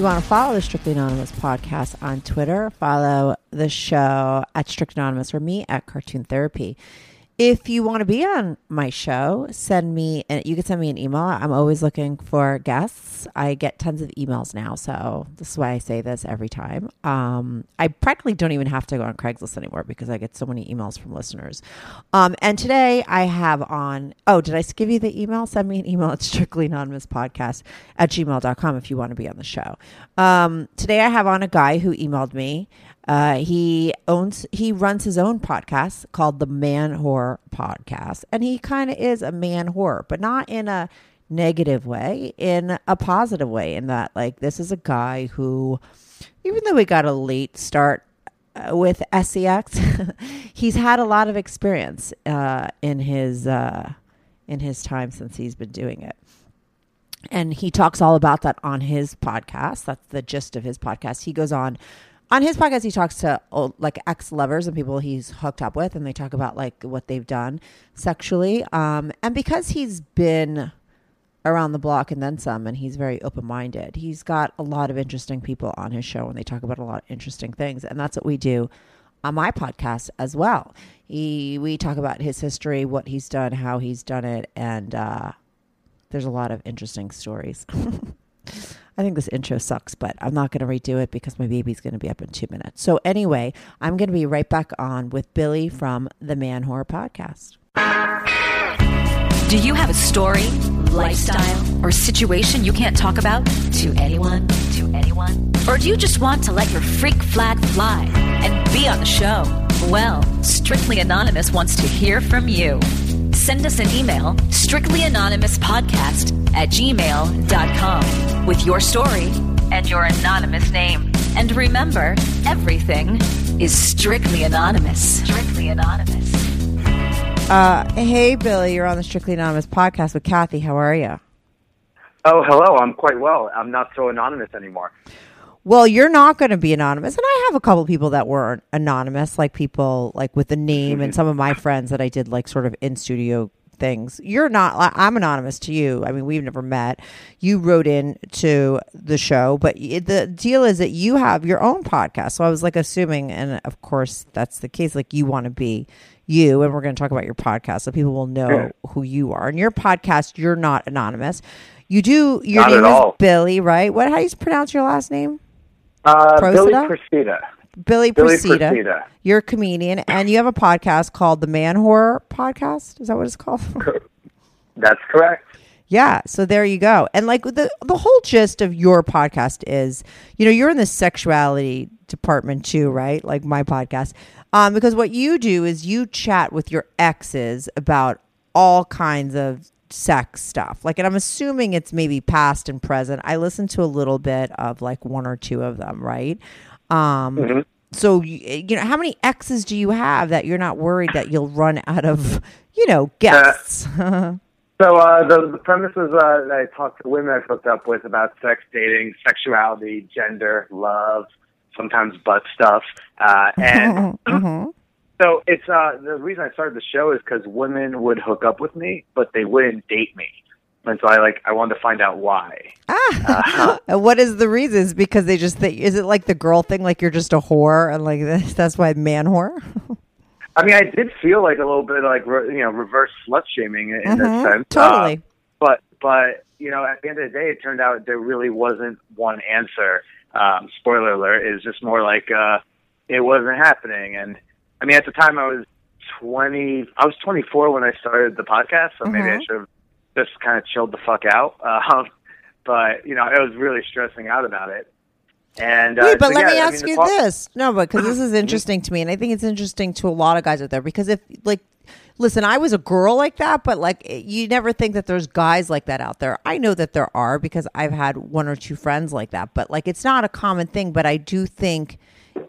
You want to follow the Strictly Anonymous podcast on Twitter, follow the show at Strict Anonymous or me at Cartoon Therapy. If you want to be on my show, send me, and you can send me an email. I'm always looking for guests. I get tons of emails now, so this is why I say this every time. Um, I practically don't even have to go on Craigslist anymore because I get so many emails from listeners. Um, and today I have on, oh, did I give you the email? Send me an email at strictly anonymous podcast at gmail.com if you want to be on the show. Um, today I have on a guy who emailed me. Uh, he owns, he runs his own podcast called the Man Whore Podcast, and he kind of is a man whore, but not in a negative way, in a positive way. In that, like, this is a guy who, even though he got a late start uh, with sex, he's had a lot of experience uh, in his uh, in his time since he's been doing it and he talks all about that on his podcast. That's the gist of his podcast. He goes on on his podcast. He talks to old, like ex lovers and people he's hooked up with, and they talk about like what they've done sexually. Um, and because he's been around the block and then some, and he's very open minded, he's got a lot of interesting people on his show, and they talk about a lot of interesting things. And that's what we do on my podcast as well. He we talk about his history, what he's done, how he's done it, and uh, there's a lot of interesting stories. I think this intro sucks, but I'm not going to redo it because my baby's going to be up in two minutes. So, anyway, I'm going to be right back on with Billy from the Manwhore Podcast. Do you have a story, lifestyle, or situation you can't talk about to anyone? To anyone? Or do you just want to let your freak flag fly and be on the show? Well, Strictly Anonymous wants to hear from you. Send us an email, strictlyanonymouspodcast at gmail.com, with your story and your anonymous name. And remember, everything is strictly anonymous. Strictly anonymous. Uh, hey, Billy, you're on the Strictly Anonymous podcast with Kathy. How are you? Oh, hello. I'm quite well. I'm not so anonymous anymore. Well, you're not going to be anonymous. And I have a couple people that were anonymous, like people like with a name, and some of my friends that I did like sort of in studio things. You're not, I'm anonymous to you. I mean, we've never met. You wrote in to the show, but the deal is that you have your own podcast. So I was like assuming, and of course that's the case, like you want to be you, and we're going to talk about your podcast so people will know who you are. And your podcast, you're not anonymous. You do, your Not name is all. Billy, right? What, how do you pronounce your last name? Uh, Billy? Procida. Billy Billy Procida. Procida. You're a comedian, and you have a podcast called the Manwhore Podcast. Is that what it's called? That's correct. yeah. So there you go. And like the the whole gist of your podcast is, you know, you're in the sexuality department too, right? Like my podcast, um, because what you do is you chat with your exes about all kinds of sex stuff. Like, and I'm assuming it's maybe past and present. I listened to a little bit of like one or two of them, right? Um, so you, you know, how many exes do you have that you're not worried that you'll run out of, you know, guests? So uh, the, the premise is uh, that I talk to women I've hooked up with about sex, dating, sexuality, gender, love, sometimes butt stuff, uh, and so it's uh, the reason I started the show is because women would hook up with me, but they wouldn't date me, and so I like I wanted to find out why. Ah, and what is the reasons? Because they just think is it like the girl thing, like you're just a whore, and like this, that's why man whore. I mean, I did feel like a little bit like re- you know reverse slut shaming in, in that sense. totally. Uh, but but you know, at the end of the day, it turned out there really wasn't one answer. Um, spoiler alert is just more like uh, it wasn't happening. And I mean, at the time, I was twenty. I was twenty four when I started the podcast, so maybe I Mhm. should have just kind of chilled the fuck out. Um, but you know, I was really stressing out about it. And uh, Wait, but so, let yeah, me I ask mean, you this. No, but because this is interesting to me, and I think it's interesting to a lot of guys out there. Because if, like, listen, I was a girl like that, but like, you never think that there's guys like that out there. I know that there are because I've had one or two friends like that, but like, it's not a common thing. But I do think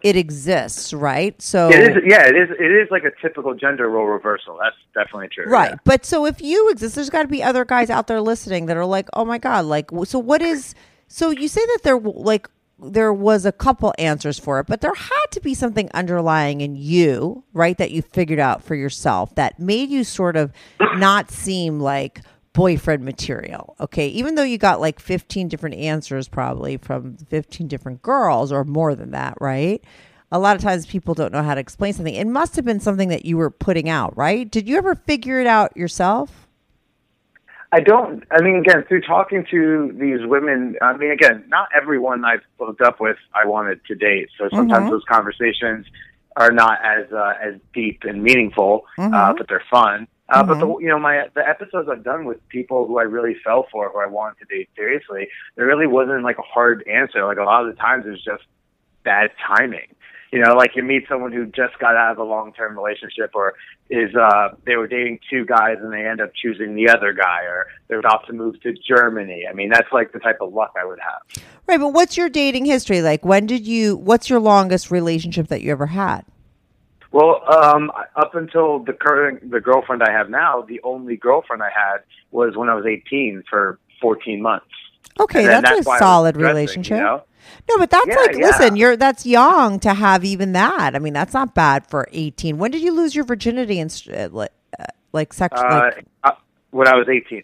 it exists, right? So, It is, yeah, it is. It is like a typical gender role reversal. That's definitely true. Right. yeah. But so if you exist, there's got to be other guys out there listening that are like, oh my God, like, so what is, so you say that there, like, there was a couple answers for it, but there had to be something underlying in you, right, that you figured out for yourself that made you sort of not seem like boyfriend material. Okay. Even though you got like 15 different answers probably from 15 different girls or more than that, right? A lot of times people don't know how to explain something. It must have been something that you were putting out, right? Did you ever figure it out yourself? I don't. I mean, again, through talking to these women, I mean, again, not everyone I've hooked up with I wanted to date. So sometimes those conversations are not as uh, as deep and meaningful, uh, but they're fun. Uh, But the you know my the episodes I've done with people who I really fell for, who I wanted to date seriously, there really wasn't like a hard answer. Like a lot of the times, it was just bad timing. You know, like you meet someone who just got out of a long term relationship or is uh they were dating two guys and they end up choosing the other guy or they're about to move to Germany. I mean, that's like the type of luck I would have. Right, but what's your dating history like? When did you what's your longest relationship that you ever had? Well, um up until the current the girlfriend I have now, the only girlfriend I had was when I was 18 for 14 months. Okay, that's, that's a solid dressing, relationship. you know? No, but that's Yeah, like yeah. listen, you're that's young to have even that. I mean, that's not bad for 18. When did you lose your virginity and uh, like uh, like sex Uh, like uh, when I was 18.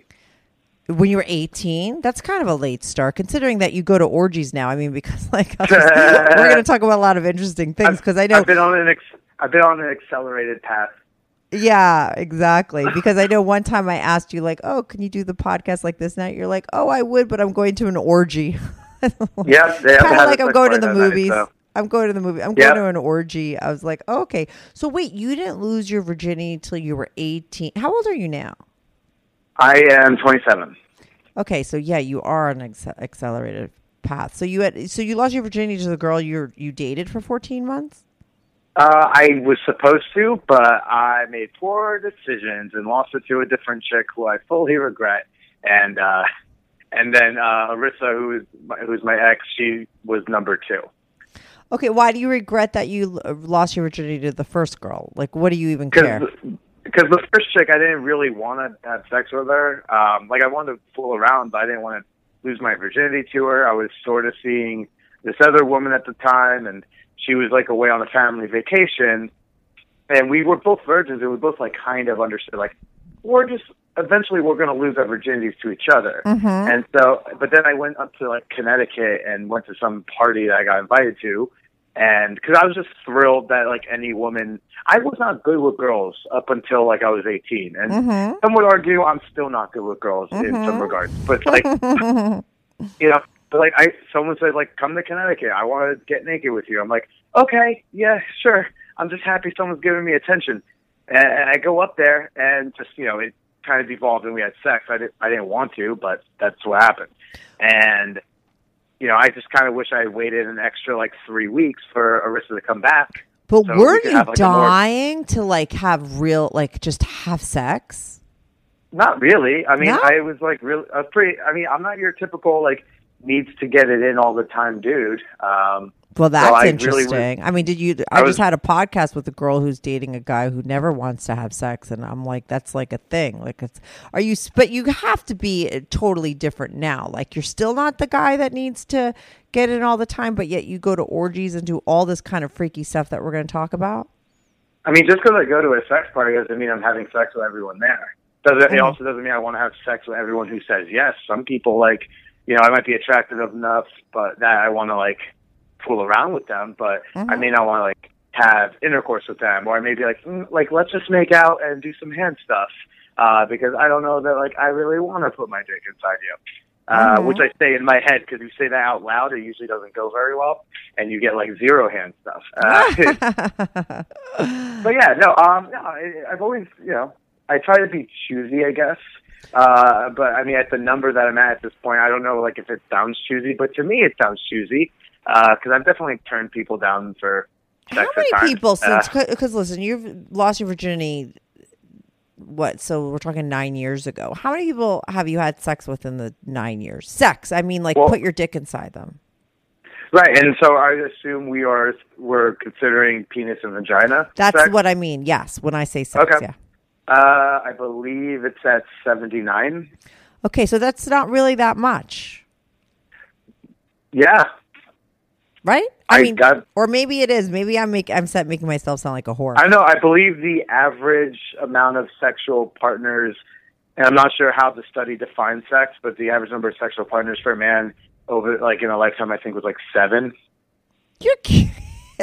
when you were 18? That's kind of a late start considering that you go to orgies now. I mean, because like just- we're going to talk about a lot of interesting things because I know I've been on an ex- I've been on an accelerated path. Yeah, exactly. Because I know one time I asked you, like, oh, can you do the podcast like this night? You're like, oh, I would, but I'm going to an orgy. yeah, they kind of like I'm going to the that night, movies. so. I'm going to the movie. I'm Yeah. going to an orgy. I was like, oh, okay. So wait, you didn't lose your virginity until you were 18. How old are you now? I am 27. Okay, so yeah, you are on an acce- accelerated path. So you had, so you lost your virginity to the girl you you dated for 14 months. Uh, I was supposed to, but I made poor decisions and lost it to a different chick who I fully regret. And uh, and then uh, Arissa, who is my, who's my ex, she was number two. Okay, why do you regret that you lost your virginity to the first girl? Like, what do you even care? Because the first chick, I didn't really want to have sex with her. Um, like I wanted to fool around, but I didn't want to lose my virginity to her. I was sort of seeing this other woman at the time, and she was like away on a family vacation, and we were both virgins, and we both like kind of understood like we're just eventually we're going to lose our virginities to each other. Mm-hmm. And so, but then I went up to like Connecticut and went to some party that I got invited to. And because I was just thrilled that like any woman, I was not good with girls up until like I was 18. And mm-hmm. some would argue I'm still not good with girls in some mm-hmm. regards. But like, you know, but like I, someone said like, come to Connecticut. I want to get naked with you. I'm like, okay, yeah, sure. I'm just happy someone's giving me attention. And, and I go up there and just, you know, it kind of devolved and we had sex. I didn't, I didn't want to, but that's what happened. And, you know, I just kind of wish I had waited an extra like three weeks for Arissa to come back. But So were you have, like, a more- dying to like have real, like just have sex? Not really. I mean, No? I was like really, I uh, was pretty, I mean, I'm not your typical like needs to get it in all the time dude. Um, Well, that's I really interesting. was- I mean, did you? I, I just had a podcast with a girl who's dating a guy who never wants to have sex, and I'm like, that's like a thing. Like, it's are you? But you have to be uh, totally different now. Like, you're still not the guy that needs to get in all the time, but yet you go to orgies and do all this kind of freaky stuff that we're going to talk about. I mean, just because I go to a sex party doesn't mean I'm having sex with everyone there. Does it? It also doesn't mean I want to have sex with everyone who says yes. Some people like, you know, I might be attracted enough, but that I want to like fool around with them. But I may not want to like have intercourse with them, or I may be like, mm, like let's just make out and do some hand stuff, uh, because I don't know that like I really want to put my dick inside you. Uh, which I say in my head because you say that out loud, it usually doesn't go very well, and you get like zero hand stuff. Uh, but yeah, no, um, no, I, I've always, you know, I try to be choosy, I guess. Uh, but I mean, at the number that I'm at at this point, I don't know, like if it sounds choosy, but to me, it sounds choosy because I've definitely turned people down for How many times. people Uh, since? Because listen, you've lost your virginity. What? So we're talking nine years ago. How many people have you had sex with in the nine years? Sex. I mean, like Well- put your dick inside them. right, and so I assume we are we're considering penis and vagina. That's sex. what I mean. Yes, when I say sex, Okay. yeah. Uh, I believe it's at seventy nine. Okay, so that's not really that much, Yeah, right? I, I mean, got- or maybe it is. Maybe I'm make, I'm set making myself sound like a whore. I know. I believe the average amount of sexual partners, and I'm not sure how the study defines sex, but the average number of sexual partners for a man over like in a lifetime, I think was like seven. You're kidding.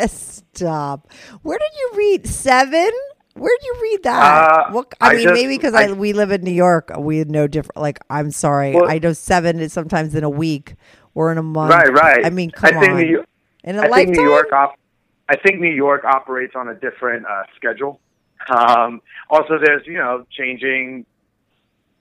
Stop. Where did you read seven? Where did you read that? Uh, what, I, I mean, just- maybe because I, I- we live in New York, we know different. Like, I'm sorry, Well- I know seven is sometimes in a week or in a month. Right, right. I mean, come I think on. New in a I lifetime. think New York op- I think New York operates on a different uh, schedule. Um, also, there's you know changing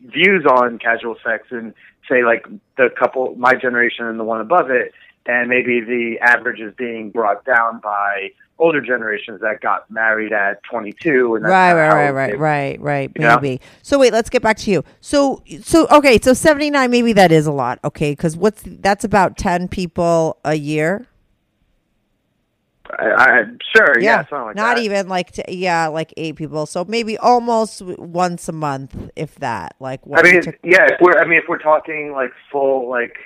views on casual sex and say like the couple, my generation and the one above it, and maybe the average is being brought down by older generations that got married at 22. And Right, right, right, right, right, right. Yeah. Maybe. So wait, let's get back to you. So, so okay, so seventy nine. Maybe that is a lot. Okay, because what's that's about ten people a year. I, I, sure, yeah, something like not that. even like t- yeah, like eight people. So maybe almost once a month, if that. Like I mean, took- yeah. If we're, I mean, if we're talking like full, like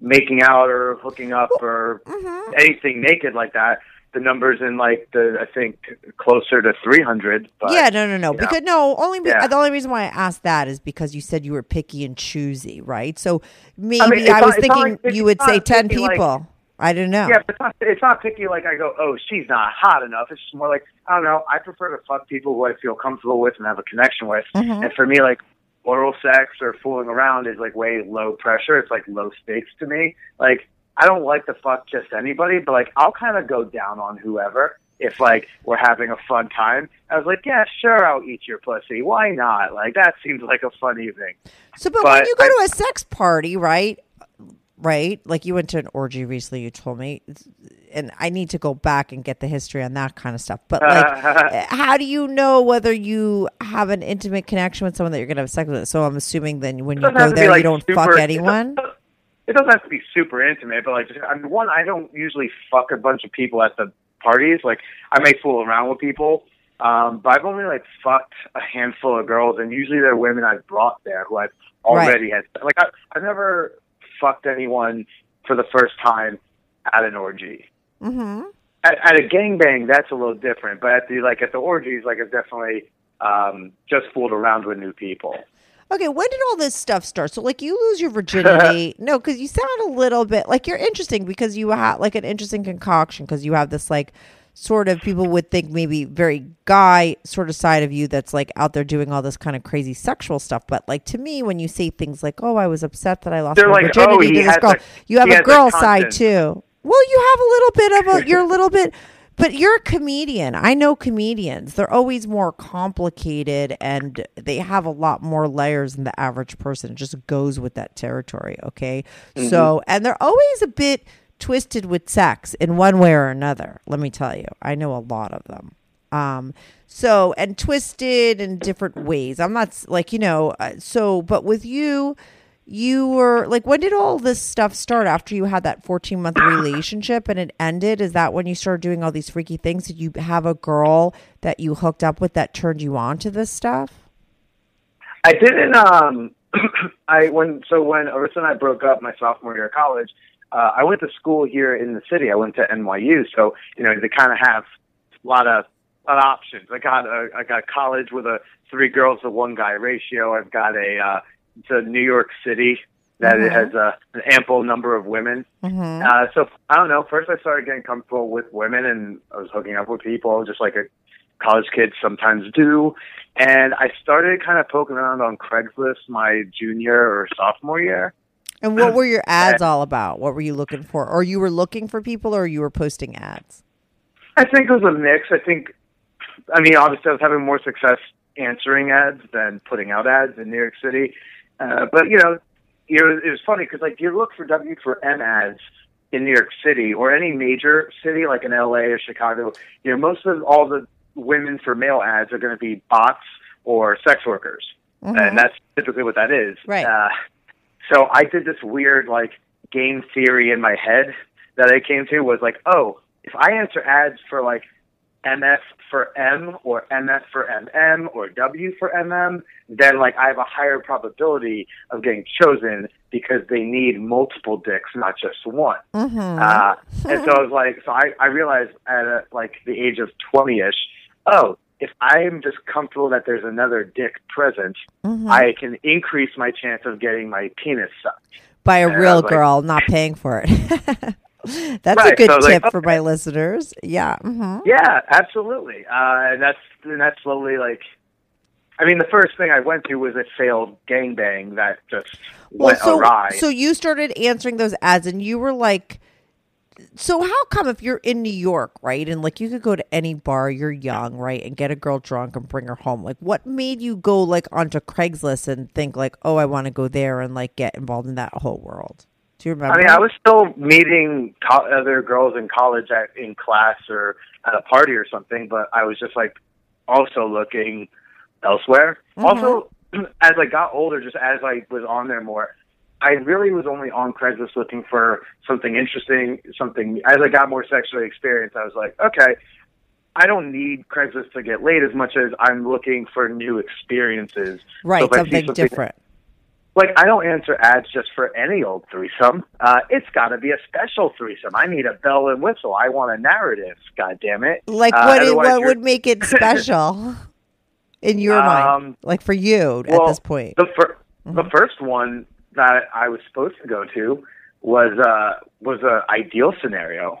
making out or hooking up or mm-hmm. anything naked like that, the numbers in like the, I think closer to three hundred. But yeah, no, no, no. you know. Because no, only be- Yeah. the only reason why I asked that is because you said you were picky and choosy, right? So maybe I mean, I was not thinking like you would say ten picky like- people. I don't know. Yeah, but it's not, it's not picky like I go, oh, she's not hot enough. It's just more like, I don't know, I prefer to fuck people who I feel comfortable with and have a connection with. Mm-hmm. And for me, like, oral sex or fooling around is like way low pressure. It's like low stakes to me. Like, I don't like to fuck just anybody, but like, I'll kind of go down on whoever if like we're having a fun time. I was like, yeah, sure, I'll eat your pussy. Why not? Like, that seems like a fun evening. So, but, when you go I- to a sex party, right? Right? Like you went to an orgy recently, you told me. And I need to go back and get the history on that kind of stuff. But, like, how do you know whether you have an intimate connection with someone that you're going to have sex with? So, I'm assuming then when you go have to be, there, like, you don't fuck anyone? It doesn't have to be super intimate, but like, just, I mean, one, I don't usually fuck a bunch of people at the parties. Like, I may fool around with people, um, but I've only like fucked a handful of girls, and usually they're women I've brought there who I've already had. Like, I, I've never fucked anyone for the first time at an orgy. Mm-hmm. At, at a gangbang, that's a little different, but at the like at the orgies, like I've definitely um, just fooled around with new people. Okay, when did all this stuff start? So, like, you lose your virginity. no, because you sound a little bit like you're interesting because you have like an interesting concoction because you have this like sort of people would think maybe very guy sort of side of you that's like out there doing all this kind of crazy sexual stuff. But like to me, when you say things like, "Oh, I was upset that I lost They're my like, virginity "Oh, to this girl," you have a girl side too. Well, you have a little bit of a. You're a little bit. But you're a comedian. I know comedians. They're always more complicated and they have a lot more layers than the average person. It just goes with that territory, okay? So, and they're always a bit twisted with sex in one way or another. Let me tell you. I know a lot of them. Um so and twisted in different ways. I'm not like, you know, uh, so but with you you were like, when did all this stuff start? After you had that 14 month relationship and it ended? Is that when you started doing all these freaky things? Did you have a girl that you hooked up with that turned you on to this stuff? I didn't. Um, I when so when Arissa and I broke up my sophomore year of college, uh, I went to school here in the city. I went to NYU, so you know they kind of have a lot of lot of options. I got a I got college with a three girls to one guy ratio. I've got a uh, it's a New York City that it has a, an ample number of women. Mm-hmm. Uh, so I don't know. First, I started getting comfortable with women, and I was hooking up with people, just like a college kids sometimes do. And I started kind of poking around on Craigslist my junior or sophomore year. And what were your ads all about? What were you looking for? Or you were looking for people or you were posting ads? I think it was a mix. I think, I mean, obviously, I was having more success answering ads than putting out ads in New York City. Uh, but you know, you know, it was funny because like you look for W for M ads in New York City or any major city like in LA or Chicago. You know, most of all the women for male ads are going to be bots or sex workers, and that's typically what that is. Right. Uh, so I did this weird like game theory in my head that I came to was like, oh, if I answer ads for like MF for M or MF for MM or W for MM, then like I have a higher probability of getting chosen because they need multiple dicks, not just one. Mm-hmm. Uh, and so I was like, so I, I realized at uh like the age of 20 ish, oh, if I'm just comfortable that there's another dick present, Mm-hmm. I can increase my chance of getting my penis sucked. By a And real was like- girl, not paying for it. That's a good so was like, tip for my listeners. Yeah. hmm Yeah, absolutely. Uh, and that's and that's slowly like, I mean, the first thing I went to was a failed gangbang that just Well, went so awry. so you started answering those ads, and you were like, so how come if you're in New York, right, and like you could go to any bar, you're young, right, and get a girl drunk and bring her home. Like, what made you go like onto Craigslist and think like, oh, I want to go there and like get involved in that whole world? Do you remember? I mean, I was still meeting co- other girls in college at in class or at a party or something, but I was just like also looking elsewhere. Mm-hmm. Also, as I got older, just as I was on there more, I really was only on Craigslist looking for something interesting, something. As I got more sexually experienced, I was like, okay, I don't need Craigslist to get laid as much as I'm looking for new experiences. right, So see something different. Like I don't answer ads just for any old threesome. Uh, it's got to be a special threesome. I need a bell and whistle. I want a narrative. God damn it! Like, Uh, what? is- what you're- would make it special in your mind? Um, Like for you at this point? The fir- Mm-hmm. the first one that I was supposed to go to was uh was a ideal scenario.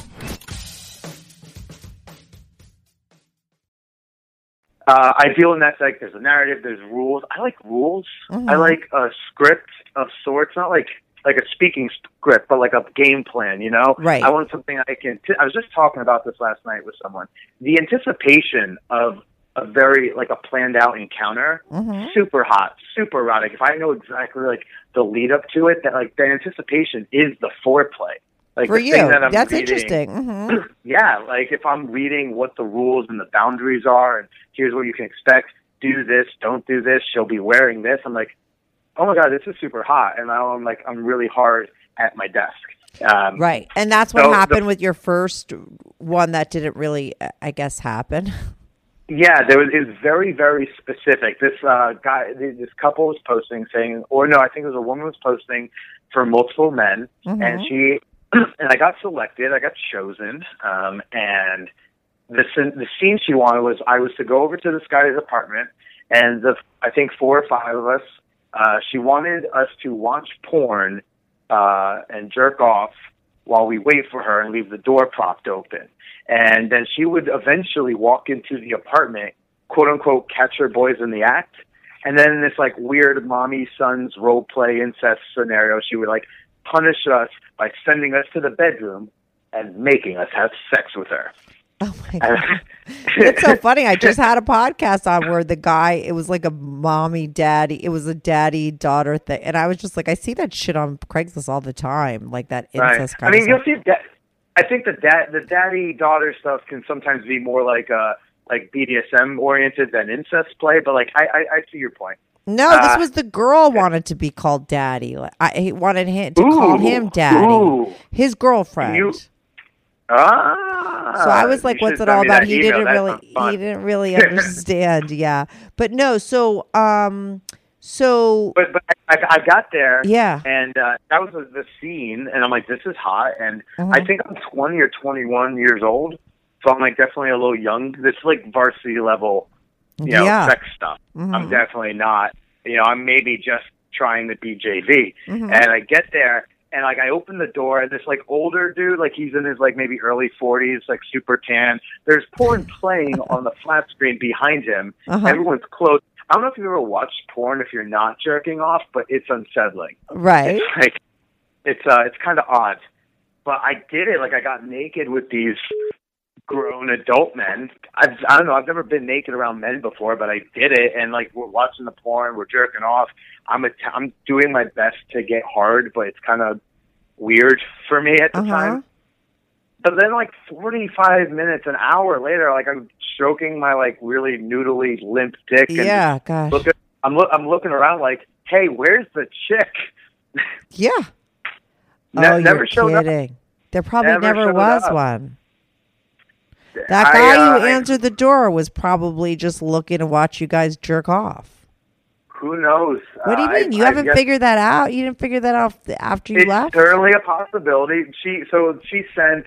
Uh, I feel in that like there's a narrative, there's rules. I like rules. Mm-hmm. I like a script of sorts, not like like a speaking script, but like a game plan. You know, Right. I want something I can. T- I was just talking about this last night with someone. The anticipation of a very like a planned out encounter, Mm-hmm. super hot, super erotic. If I know exactly like the lead up to it, that like the anticipation is the foreplay. Like For the you, thing that I'm that's reading- interesting. hmm yeah, like if I'm reading what the rules and the boundaries are, and here's what you can expect: do this, don't do this. She'll be wearing this. I'm like, oh my god, this is super hot, and I'm like, I'm really hard at my desk. Um, Right. And that's what So the- happened with your first one that didn't really, uh, I guess, happen. Yeah, there was was very very specific. This uh, guy, this couple was posting saying, or no, I think it was a woman was posting for multiple men, and she and I got selected. I got chosen, um, and the the scene she wanted was I was to go over to this guy's apartment, and the I think four or five of us. Uh, she wanted us to watch porn uh, and jerk off while we wait for her and leave the door propped open. And then she would eventually walk into the apartment, quote unquote, catch her boys in the act. And then this like weird mommy sons role play incest scenario, she would like punish us by sending us to the bedroom and making us have sex with her. Oh my god, it's so funny. I just had a podcast on where the guy, it was like a mommy daddy, it was a daddy daughter thing, and I was just like, I see that shit on Craigslist all the time, like that Right. incest I mean, you'll see. Da- I think the dad, the daddy daughter stuff can sometimes be more like uh like BDSM oriented than incest play. But like, I I, I see your point. No, Uh, this was the girl wanted to be called daddy. I he wanted him to call him daddy. ooh. His girlfriend. You- Ah. so I was like, "What's it all about?" He email. didn't really. He didn't really understand. yeah, but no. So, um, so But but I, I got there. Yeah. And uh, that was the, scene, and I'm like, this is hot. And Uh-huh. I think I'm 20 or 21 years old, so I'm like definitely a little young. This is like varsity level, you know, Yeah. sex stuff. mm I'm definitely not. You know, I'm maybe just trying to be JV. Mm-hmm. And I get there. And like I open the door, and this like older dude, like he's in his like maybe early forties, like super tan. There's porn playing on the flat screen behind him. Uh-huh. Everyone's close. I don't know if you've ever watched porn if you're not jerking off, but it's unsettling. right. It's like it's uh it's kind of odd. But I did it. Like I got naked with these grown adult men. I've, I don't know. I've never been naked around men before, but I did it. And like we're watching the porn, we're jerking off. I'm a, I'm doing my best to get hard, but it's kind of weird for me at the Uh-huh. time. But then, like 45 minutes, an hour later, like I'm stroking my like really noodly limp dick. And Yeah. Gosh. Look at, I'm look, I'm looking around like, hey, where's the chick? yeah. Ne- oh, never you're showed up. kidding. There probably Never never was up. one. That I, guy uh, who answered the door was probably just looking to watch you guys jerk off. Who knows? What do you Uh, mean? I- you I haven't guess figured that out? You didn't figure that out after you It's left? certainly a possibility. She so she sent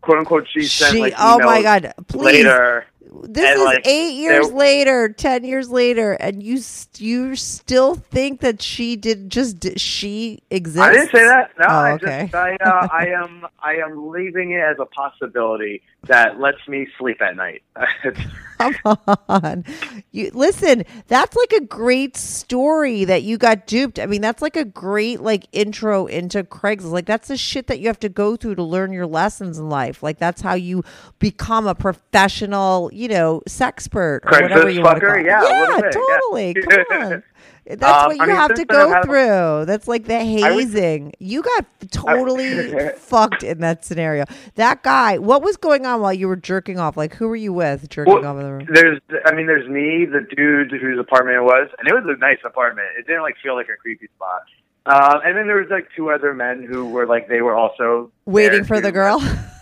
quote unquote she sent She- like oh my God, please. later. This is like, eight years there- later, ten years later, and you you still think that she did just d- she exists? I didn't say that. No, Oh, I okay. just I uh, I am I am leaving it as a possibility that lets me sleep at night. Come on. You listen, that's like a great story that you got duped. I mean, that's like a great like intro into Craigslist. Like that's the shit that you have to go through to learn your lessons in life. Like that's how you become a professional, you know, sexpert or whatever Craigslist you want to call fucker? it. Yeah, yeah, bit, yeah. totally. Come on. That's Um, what you I mean, have to since then I've go had- through. That's like the was- hazing. you got totally fucked in that scenario. That guy, what was going on while you were jerking off? Like, who were you with jerking Well, off in the room? there's, I mean, there's me, the dude whose apartment it was, and it was a nice apartment. It didn't like feel like a creepy spot. Uh, and then there was like two other men who were like they were also Waiting for the girl?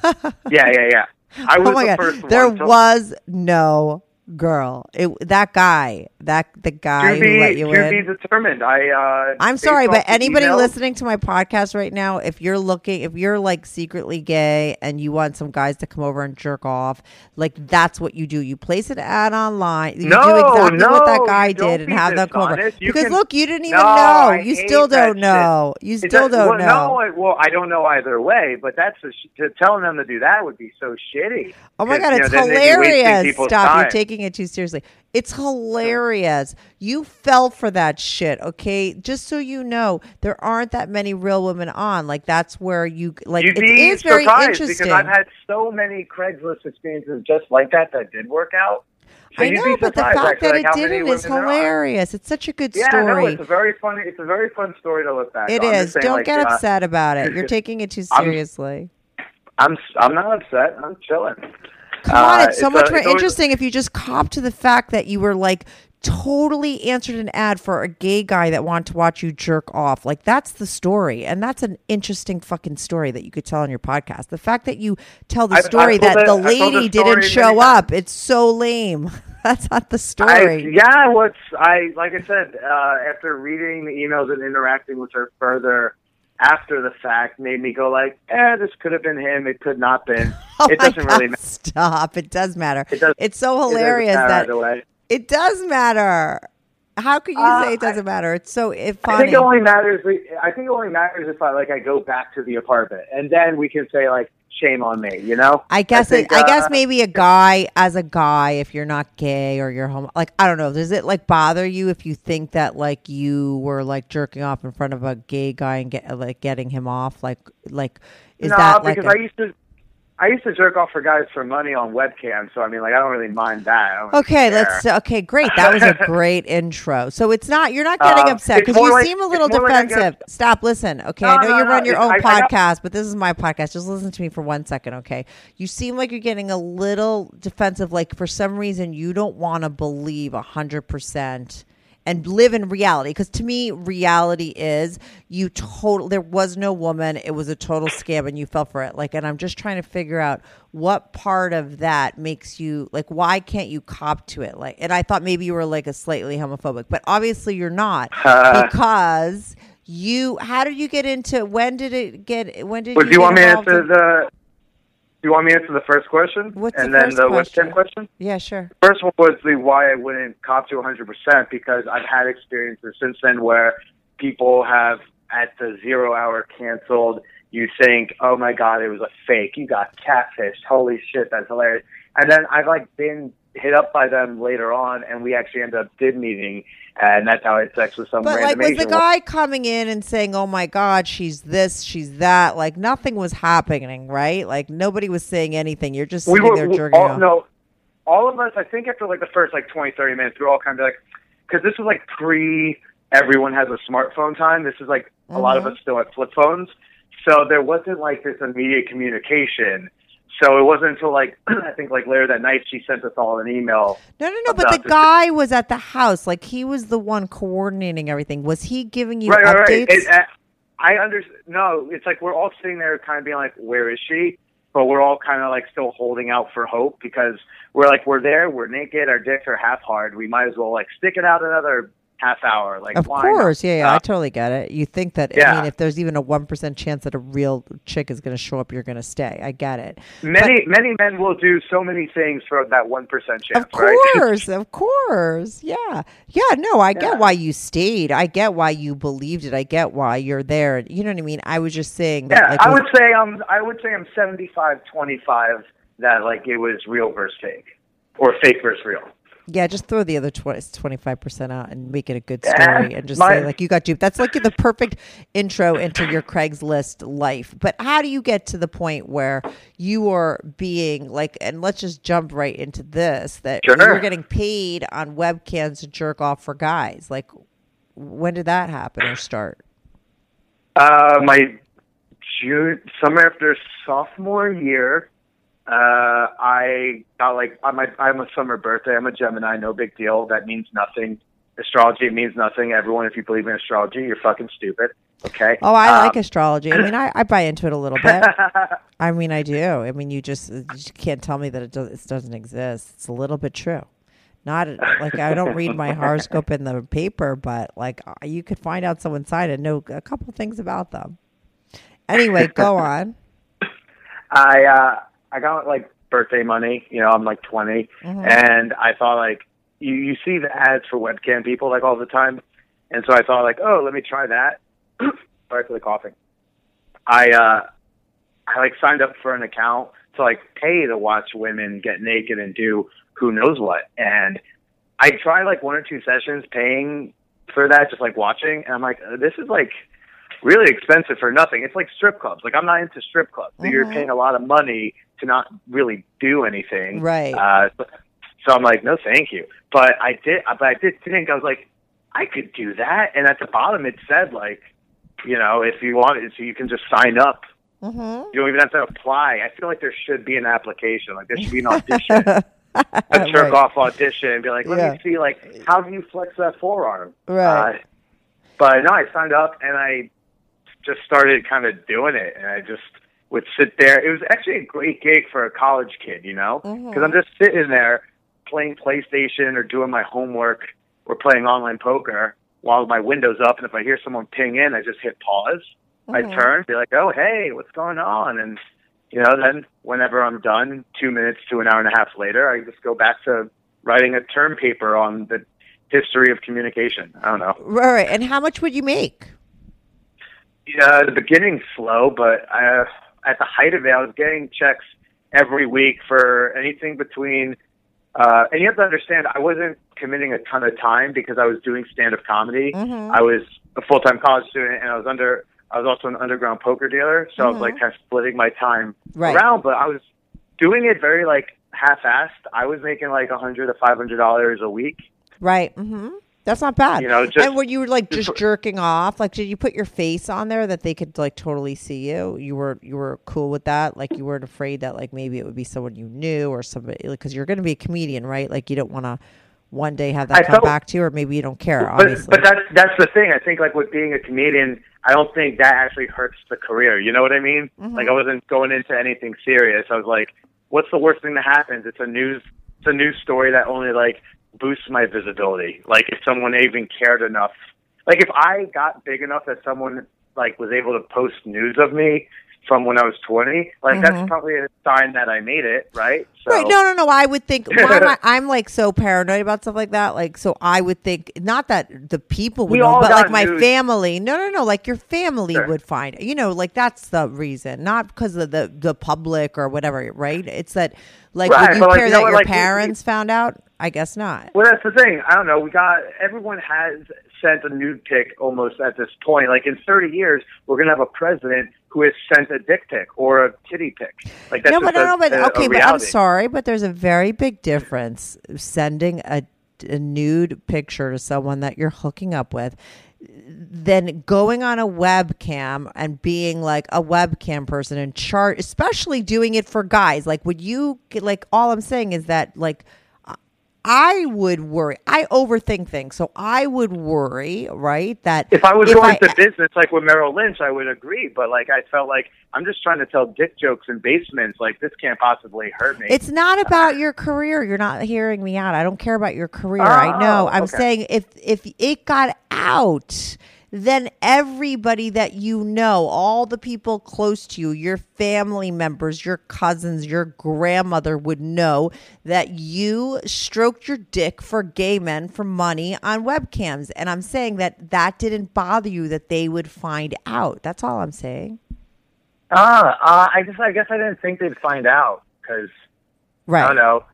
Yeah, yeah, yeah. I was oh my the god, first there was no girl. It that guy, that the guy to be, who let you to in. be determined. I. Uh, I'm sorry, but anybody emails- listening to my podcast right now, if you're looking, if you're like secretly gay and you want some guys to come over and jerk off, like that's what you do. You place an ad online. You No, do exactly what that guy did and have them come over. You Because can- look, you didn't even No, know. You still don't shit. know. You still that- don't well, know. No, I- well, I don't know either way, but that's a to telling them to do that would be so shitty. Oh my god, you know, it's be wasting hilarious. Stop, you're time. Taking it too seriously. It's hilarious. You fell for that shit, okay? Just so you know, there aren't that many real women on. Like that's where you like You'd it be is very interesting. because I've had so many Craigslist experiences just like that that did work out. So I know, but the fact actually, that it didn't is women there are. hilarious. It's such a good Yeah, story. no, it's a very funny. It's a very fun story to look back. It on. Is. saying, Don't like, get uh, upset about it. You're taking it too I'm- seriously. I'm I'm not upset. I'm chilling. Come on, Uh, it's so it's, much uh, more always- interesting if you just cop to the fact that you were like totally answered an ad for a gay guy that wanted to watch you jerk off. Like that's the story, and that's an interesting fucking story that you could tell on your podcast. The fact that you tell the I've story that the it- the lady story didn't show up, it's so lame. that's not the I, story. yeah, what's I like I said uh, after reading the emails and interacting with her further, after the fact made me go like, eh, this could have been him. It could not been. Oh it doesn't really matter. Stop. It does matter. It does- it's so hilarious matter that way. it does matter. How could you Uh, say it doesn't matter? It's so it I funny. think it only matters. I think it only matters if I like I go back to the apartment, and then we can say like, shame on me. You know? I guess think, it, I guess uh, maybe a guy as a guy, if you're not gay or you're homo, like I don't know, does it like bother you if you think that like you were like jerking off in front of a gay guy and get like getting him off, like like is no, that like because a- I used to. I used to jerk off for guys for money on webcam, so I mean, like, I don't really mind that. I really Okay, care. let's. Okay, great. That was a great intro. So it's not you're not getting Uh, upset because you like- seem a little like defensive. guess- Stop. Listen. Okay, No, I know no, you no, run your own I- I podcast, but this is my podcast. Just listen to me for one second, okay? You seem like you're getting a little defensive. Like for some reason you don't want to believe a hundred percent and live in reality. Because to me reality is you total there was no woman. It was a total scam and you fell for it. Like and i'm just trying to figure out what part of that makes you like why can't you cop to it? Like and i thought maybe you were like a slightly homophobic but obviously you're not because you how did you get into when did it get when did But you do you want me to answer in- the? Do you want me to answer the first question? What's and the then the question? webcam question? yeah sure First one was the why I wouldn't cop to 100% because I've had experiences since then where people have at the zero hour canceled. You think, oh my god, it was a fake. You got catfished. Holy shit, that's hilarious. And then I've like been hit up by them later on, and we actually ended up did meeting, and that's how I had sex with some But like, was the guy coming in and saying, "Oh my God, she's this, she's that"? Like nothing was happening, right? Like nobody was saying anything. You're just we sitting were there we- jerking all, off. no all of us i think after like the first like 20 30 minutes we were all kind of like because this was like pre everyone has a smartphone time this is like a lot of Mm-hmm. us still had flip phones so there wasn't like this immediate communication so it wasn't until like i think like later that night she sent us all an email No, no, no. But the this- guy was at the house. Like he was the one coordinating everything. Was he giving you right right right updates? it, uh, i understand no it's like we're all sitting there kind of being like where is she but we're all kind of like still holding out for hope because we're like we're there, we're naked, our dicks are half hard. We might as well like stick it out another half hour. Like of course, yeah, yeah. I Uh, totally get it. You think that? I Yeah. mean, if there's even a one percent chance that a real chick is going to show up, you're going to stay. I get it. many many men will do so many things for that one percent chance, Of right? course, of course. Yeah. Yeah, no, I get why you stayed. I get why you believed it. I get why you're there. You know what I mean? I was just saying that yeah, like I would say I'm I would say I'm 75 25 that like it was real versus fake or fake versus real. Yeah, just throw the other 25 percent out and make it a good story, and just my- say like you got duped. That's like the perfect intro into your Craigslist life. But how do you get to the point where you are being like, and let's just jump right into this that Sure. you're getting paid on webcams to jerk off for guys? Like, when did that happen or start? Uh, my June summer after sophomore year, uh, I got like I'm a, I'm a summer birthday. I'm a Gemini. No big deal. That means nothing. Astrology means nothing. Everyone, if you believe in astrology, you're fucking stupid. Okay. Oh, I Um, like astrology. I mean, I, I buy into it a little bit. I mean, I do. I mean, you just you just can't tell me that it, does, it doesn't exist. It's a little bit true. Not like I don't read my horoscope in the paper, but like uh, you could find out someone's side and know a couple things about them. Anyway, go on. I uh I got like birthday money, you know, I'm like 20 Mm-hmm. and I thought like you you see the ads for webcam people like all the time. And so I thought like, "Oh, let me try that." Sorry for the coughing. I uh I like signed up for an account to like pay to watch women get naked and do who knows what. And I tried like one or two sessions paying for that just like watching and I'm like, this is like really expensive for nothing. It's like strip clubs. Like I'm not into strip clubs. So you're paying a lot of money to not really do anything. Right. Uh, so, so I'm like, no, thank you. But I did. But I did think I was like, I could do that. And at the bottom it said like, you know, if you want it, so you can just sign up. Mm-hmm. You don't even have to apply. I feel like there should be an application. Like there should be an audition, a Right. jerk off audition, and be like, let Yeah. me see, like, how do you flex that forearm? Right. Uh, but no, I signed up and I just started kind of doing it, and I just would sit there. It was actually a great gig for a college kid, you know, mm-hmm. because I'm just sitting there playing PlayStation or doing my homework or playing online poker while my window's up, and if I hear someone ping in, I just hit pause. I mm-hmm. turn, be like, "Oh, hey, what's going on?" And you know, then whenever I'm done, two minutes to an hour and a half later, I just go back to writing a term paper on the history of communication. I don't know. Right, right. And how much would you make? Yeah, the beginning slow, but I, at the height of it, I was getting checks every week for anything between. Uh, and you have to understand, I wasn't committing a ton of time because I was doing stand-up comedy. I was a full-time college student, and I was under. I was also an underground poker dealer, so I was like kind of splitting my time Right. around. But I was doing it very like half-assed. I was making like a hundred to five hundred dollars a week. Right. hmm That's not bad. You know, just- and were you were like just- just jerking off? Like, did you put your face on there that they could like totally see you? You were you were cool with that. Like, you weren't afraid that like maybe it would be someone you knew or somebody because you're going to be a comedian, right? Like, you don't want to one day have that I come felt- back to you, or maybe you don't care. But Obviously, but that's that's the thing. I think like with being a comedian, I don't think that actually hurts the career. You know what I mean? Mm-hmm. Like I wasn't going into anything serious. I was like, what's the worst thing that happens? It's a news it's a news story that only like boosts my visibility. Like if someone even cared enough. Like if I got big enough that someone like was able to post news of me from when I was 20, like that's probably a sign that I made it, right? So Mm-hmm. Right. No, no, no. I would think why am I, I'm like so paranoid about stuff like that. Like, so I would think not that the people would know, but like my news. family. No, no, no. Like your family Sure. would find. You know, like that's the reason, not because of the the public or whatever. Right. It's that like Right, would you but, like, care you that your like, we- parents found out? I guess not. Well, that's the thing. I don't know. We got everyone has sent a nude pic almost at this point. Like in 30 years, we're gonna have a president who has sent a dick pic or a titty pic. Like that's no, but a, no, but a- a okay, but I'm sorry, but there's a very big difference sending a, a nude picture to someone that you're hooking up with than going on a webcam and being like a webcam person and chart, especially doing it for guys. Like, would you like? All I'm saying is that like. I would worry. I overthink things, so I would worry, right? That If I was going I- to business like with Merrill Lynch, I would agree. But like I felt like I'm just trying to tell dick jokes in basements. Like this can't possibly hurt me. It's not about your career. You're not hearing me out. I don't care about your career. I oh, know. Oh, I'm okay. saying if if it got out, then everybody that you know, all the people close to you, your family members, your cousins, your grandmother would know that you stroked your dick for gay men for money on webcams. And I'm saying that that didn't bother you that they would find out. That's all I'm saying. ah, uh, I just I guess I didn't think they'd find out because Right. I don't know.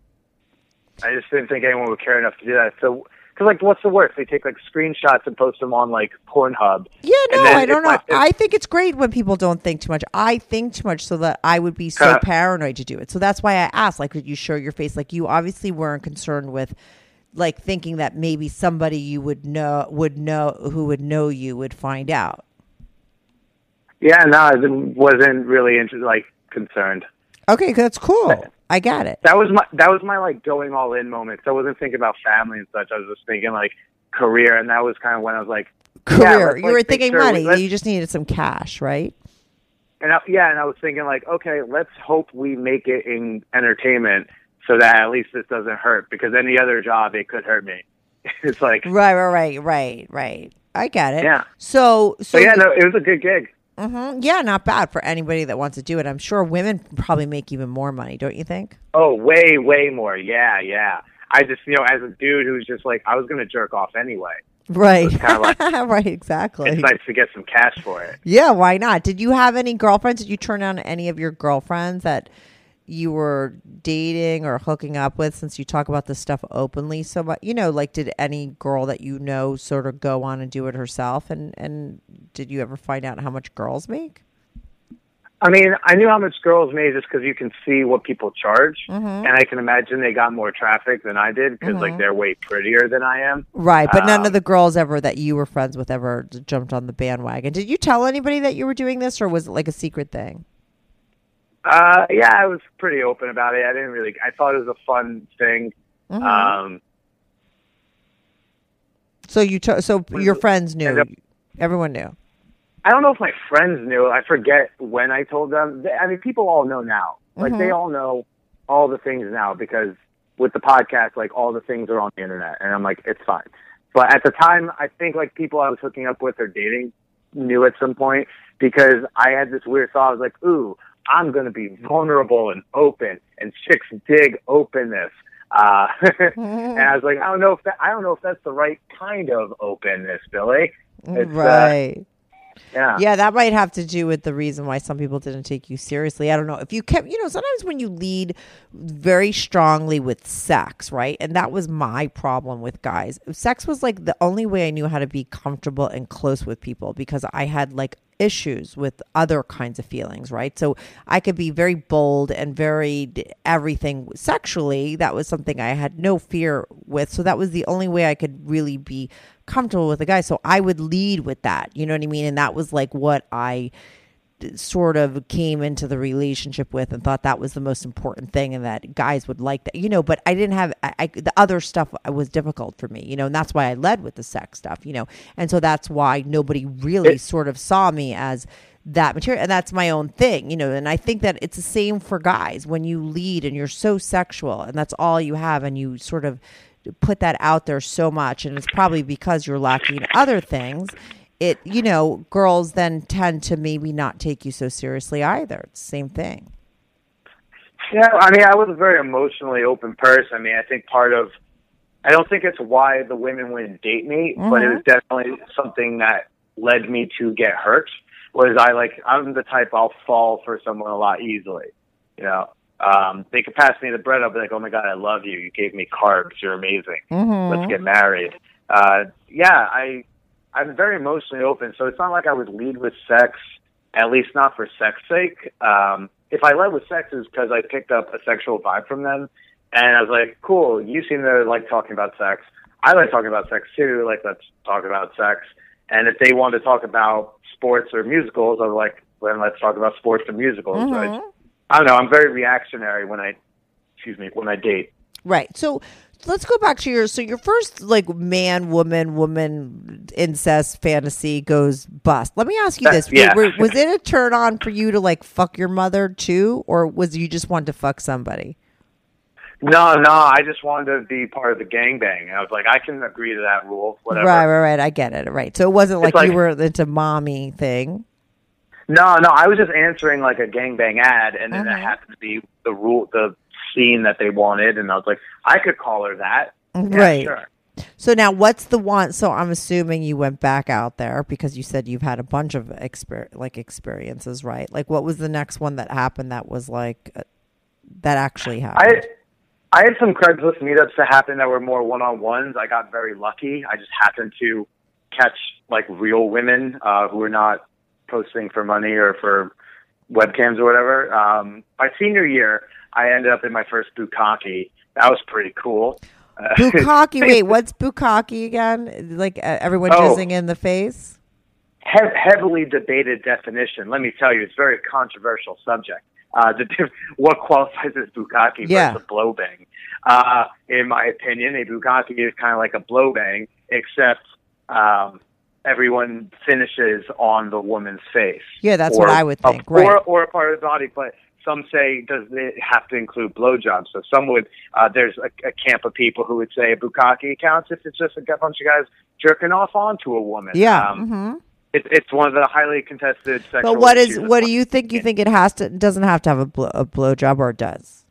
I just didn't think anyone would care enough to do that. So, because like, what's the worst? They take like screenshots and post them on like Pornhub. Yeah, no, I don't know. I think it's great when people don't think too much. I think too much so that I would be so Uh. paranoid to do it. So that's why I asked, like, would you show your face? Like, you obviously weren't concerned with, like, thinking that maybe somebody you would know would know who would know you would find out. Yeah, no, I wasn't really interested, like concerned. Okay, that's cool. I got it. That was my that was my like going all in moment. So I wasn't thinking about family and such. I was just thinking like career, and that was kind of when I was like Career. Yeah, you like, were thinking sure money. let's- You just needed some cash, right? And I, yeah, and I was thinking like, okay, let's hope we make it in entertainment so that at least this doesn't hurt because any other job it could hurt me. it's like, Right, right, right, right, right. I got it. Yeah. So, so so yeah, no, it was a good gig. Mhm. yeah, not bad for anybody that wants to do it. I'm sure women probably make even more money, don't you think? Oh, way, way more. Yeah, yeah. I just, you know, as a dude who's just like, I was gonna jerk off anyway. Right. kinda like- right, exactly. It's nice to get some cash for it. Yeah, why not? Did you have any girlfriends? Did you turn down any of your girlfriends that you were dating or hooking up with since you talk about this stuff openly so much? You know, like did any girl that you know sort of go on and do it herself and and did you ever find out how much girls make? I mean, I knew how much girls made just because you can see what people charge, Mm-hmm. and I can imagine they got more traffic than I did because like they're way prettier than I am. Right, but none Um, of the girls ever that you were friends with ever jumped on the bandwagon. Did you tell anybody that you were doing this or was it like a secret thing? Uh, yeah, I was pretty open about it. I didn't really. I thought it was a fun thing. Mm-hmm. Um, So you to- so your friends knew. up- Everyone knew. I don't know if my friends knew. I forget when I told them. I mean, people all know now. Like they Mm-hmm. all know all the things now because with the podcast, like all the things are on the internet, and I'm like, it's fine. But at the time, I think like people I was hooking up with or dating knew at some point. because I had this weird thought. I was like, ooh, I'm going to be vulnerable and open, and chicks dig openness. Uh, and I was like, I don't know if that, I don't know if that's the right kind of openness, Billy. It's, uh, right. yeah. Yeah, that might have to do with the reason why some people didn't take you seriously. I don't know. If you kept, you know, sometimes when you lead very strongly with sex, right? And that was my problem with guys. Sex was like the only way I knew how to be comfortable and close with people because I had like issues with other kinds of feelings, right? So I could be very bold and very everything sexually. That was something I had no fear with. So that was the only way I could really be comfortable with a guy. So I would lead with that. You know what I mean? And that was like what I sort of came into the relationship with and thought that was the most important thing and that guys would like that you know but i didn't have I, I, the other stuff was difficult for me you know and that's why i led with the sex stuff you know and so that's why nobody really sort of saw me as that material and that's my own thing you know and i think that it's the same for guys. When you lead and you're so sexual and that's all you have and you sort of put that out there so much and it's probably because you're lacking other things it you know girls then tend to maybe not take you so seriously either it's the same thing Yeah, I mean, I was a very emotionally open person. I mean, I think part of, I don't think it's why the women wouldn't date me, but it was definitely something that led me to get hurt. Was I like, I'm the type I'll fall for someone a lot easily. You know, um, they could pass me the bread. I'll be like, oh my God, I love you. You gave me carbs. You're amazing. Let's get married. Uh, yeah, I, I'm very emotionally open. So it's not like I would lead with sex, at least not for sex sake. Um, if I led with sex, is because I picked up a sexual vibe from them, and I was like, "Cool, you seem to like talking about sex. I like talking about sex too. Like, let's talk about sex." And if they wanted to talk about sports or musicals, I was like, "Then let's talk about sports and musicals." So I, I don't know. I'm very reactionary when I, excuse me, when I date. right so let's go back to your so your first like man woman woman incest fantasy goes bust let me ask you this Yeah. Were- was it a turn on for you to like fuck your mother too or was you just wanted to fuck somebody No, no, I just wanted to be part of the gangbang. I was like, I can agree to that rule, whatever. right right right i get it right so it wasn't like, like- you were into mommy thing No, no, I was just answering like a gangbang ad, and then Uh-huh. it happened to be the rule, the scene that they wanted, and I was like, I could call her that. Yeah, right Sure. so now what's the one so i'm assuming you went back out there because you said you've had a bunch of exper- like experiences right like what was the next one that happened that was like uh, that actually happened I I had some Craigslist meetups that happened that were more one on ones. I got very lucky. I just happened to catch like real women uh, who were not posting for money or for webcams or whatever. Um, my senior year, I ended up in my first bukkake. That was pretty cool. Uh, Bukkake. Wait, what's bukkake again? Like uh, everyone Oh. jizzing in the face? he- heavily debated definition. Let me tell you, it's a very controversial subject. Uh, the diff- what qualifies as bukkake Yeah. versus a blowbang? Uh, in my opinion, a bukkake is kind of like a blowbang, except um, everyone finishes on the woman's face. Yeah, that's Or what I would a- think, right. Or, or a part of the body, but some say does it have to include blowjobs? So some would. Uh, there's a, a camp of people who would say a bukkake counts if it's just a bunch of guys jerking off onto a woman. Yeah. Um, hmm it, it's one of the highly contested sexual. But what is issues. what do you think? You think it has to doesn't have to have a blow, a blowjob or it does?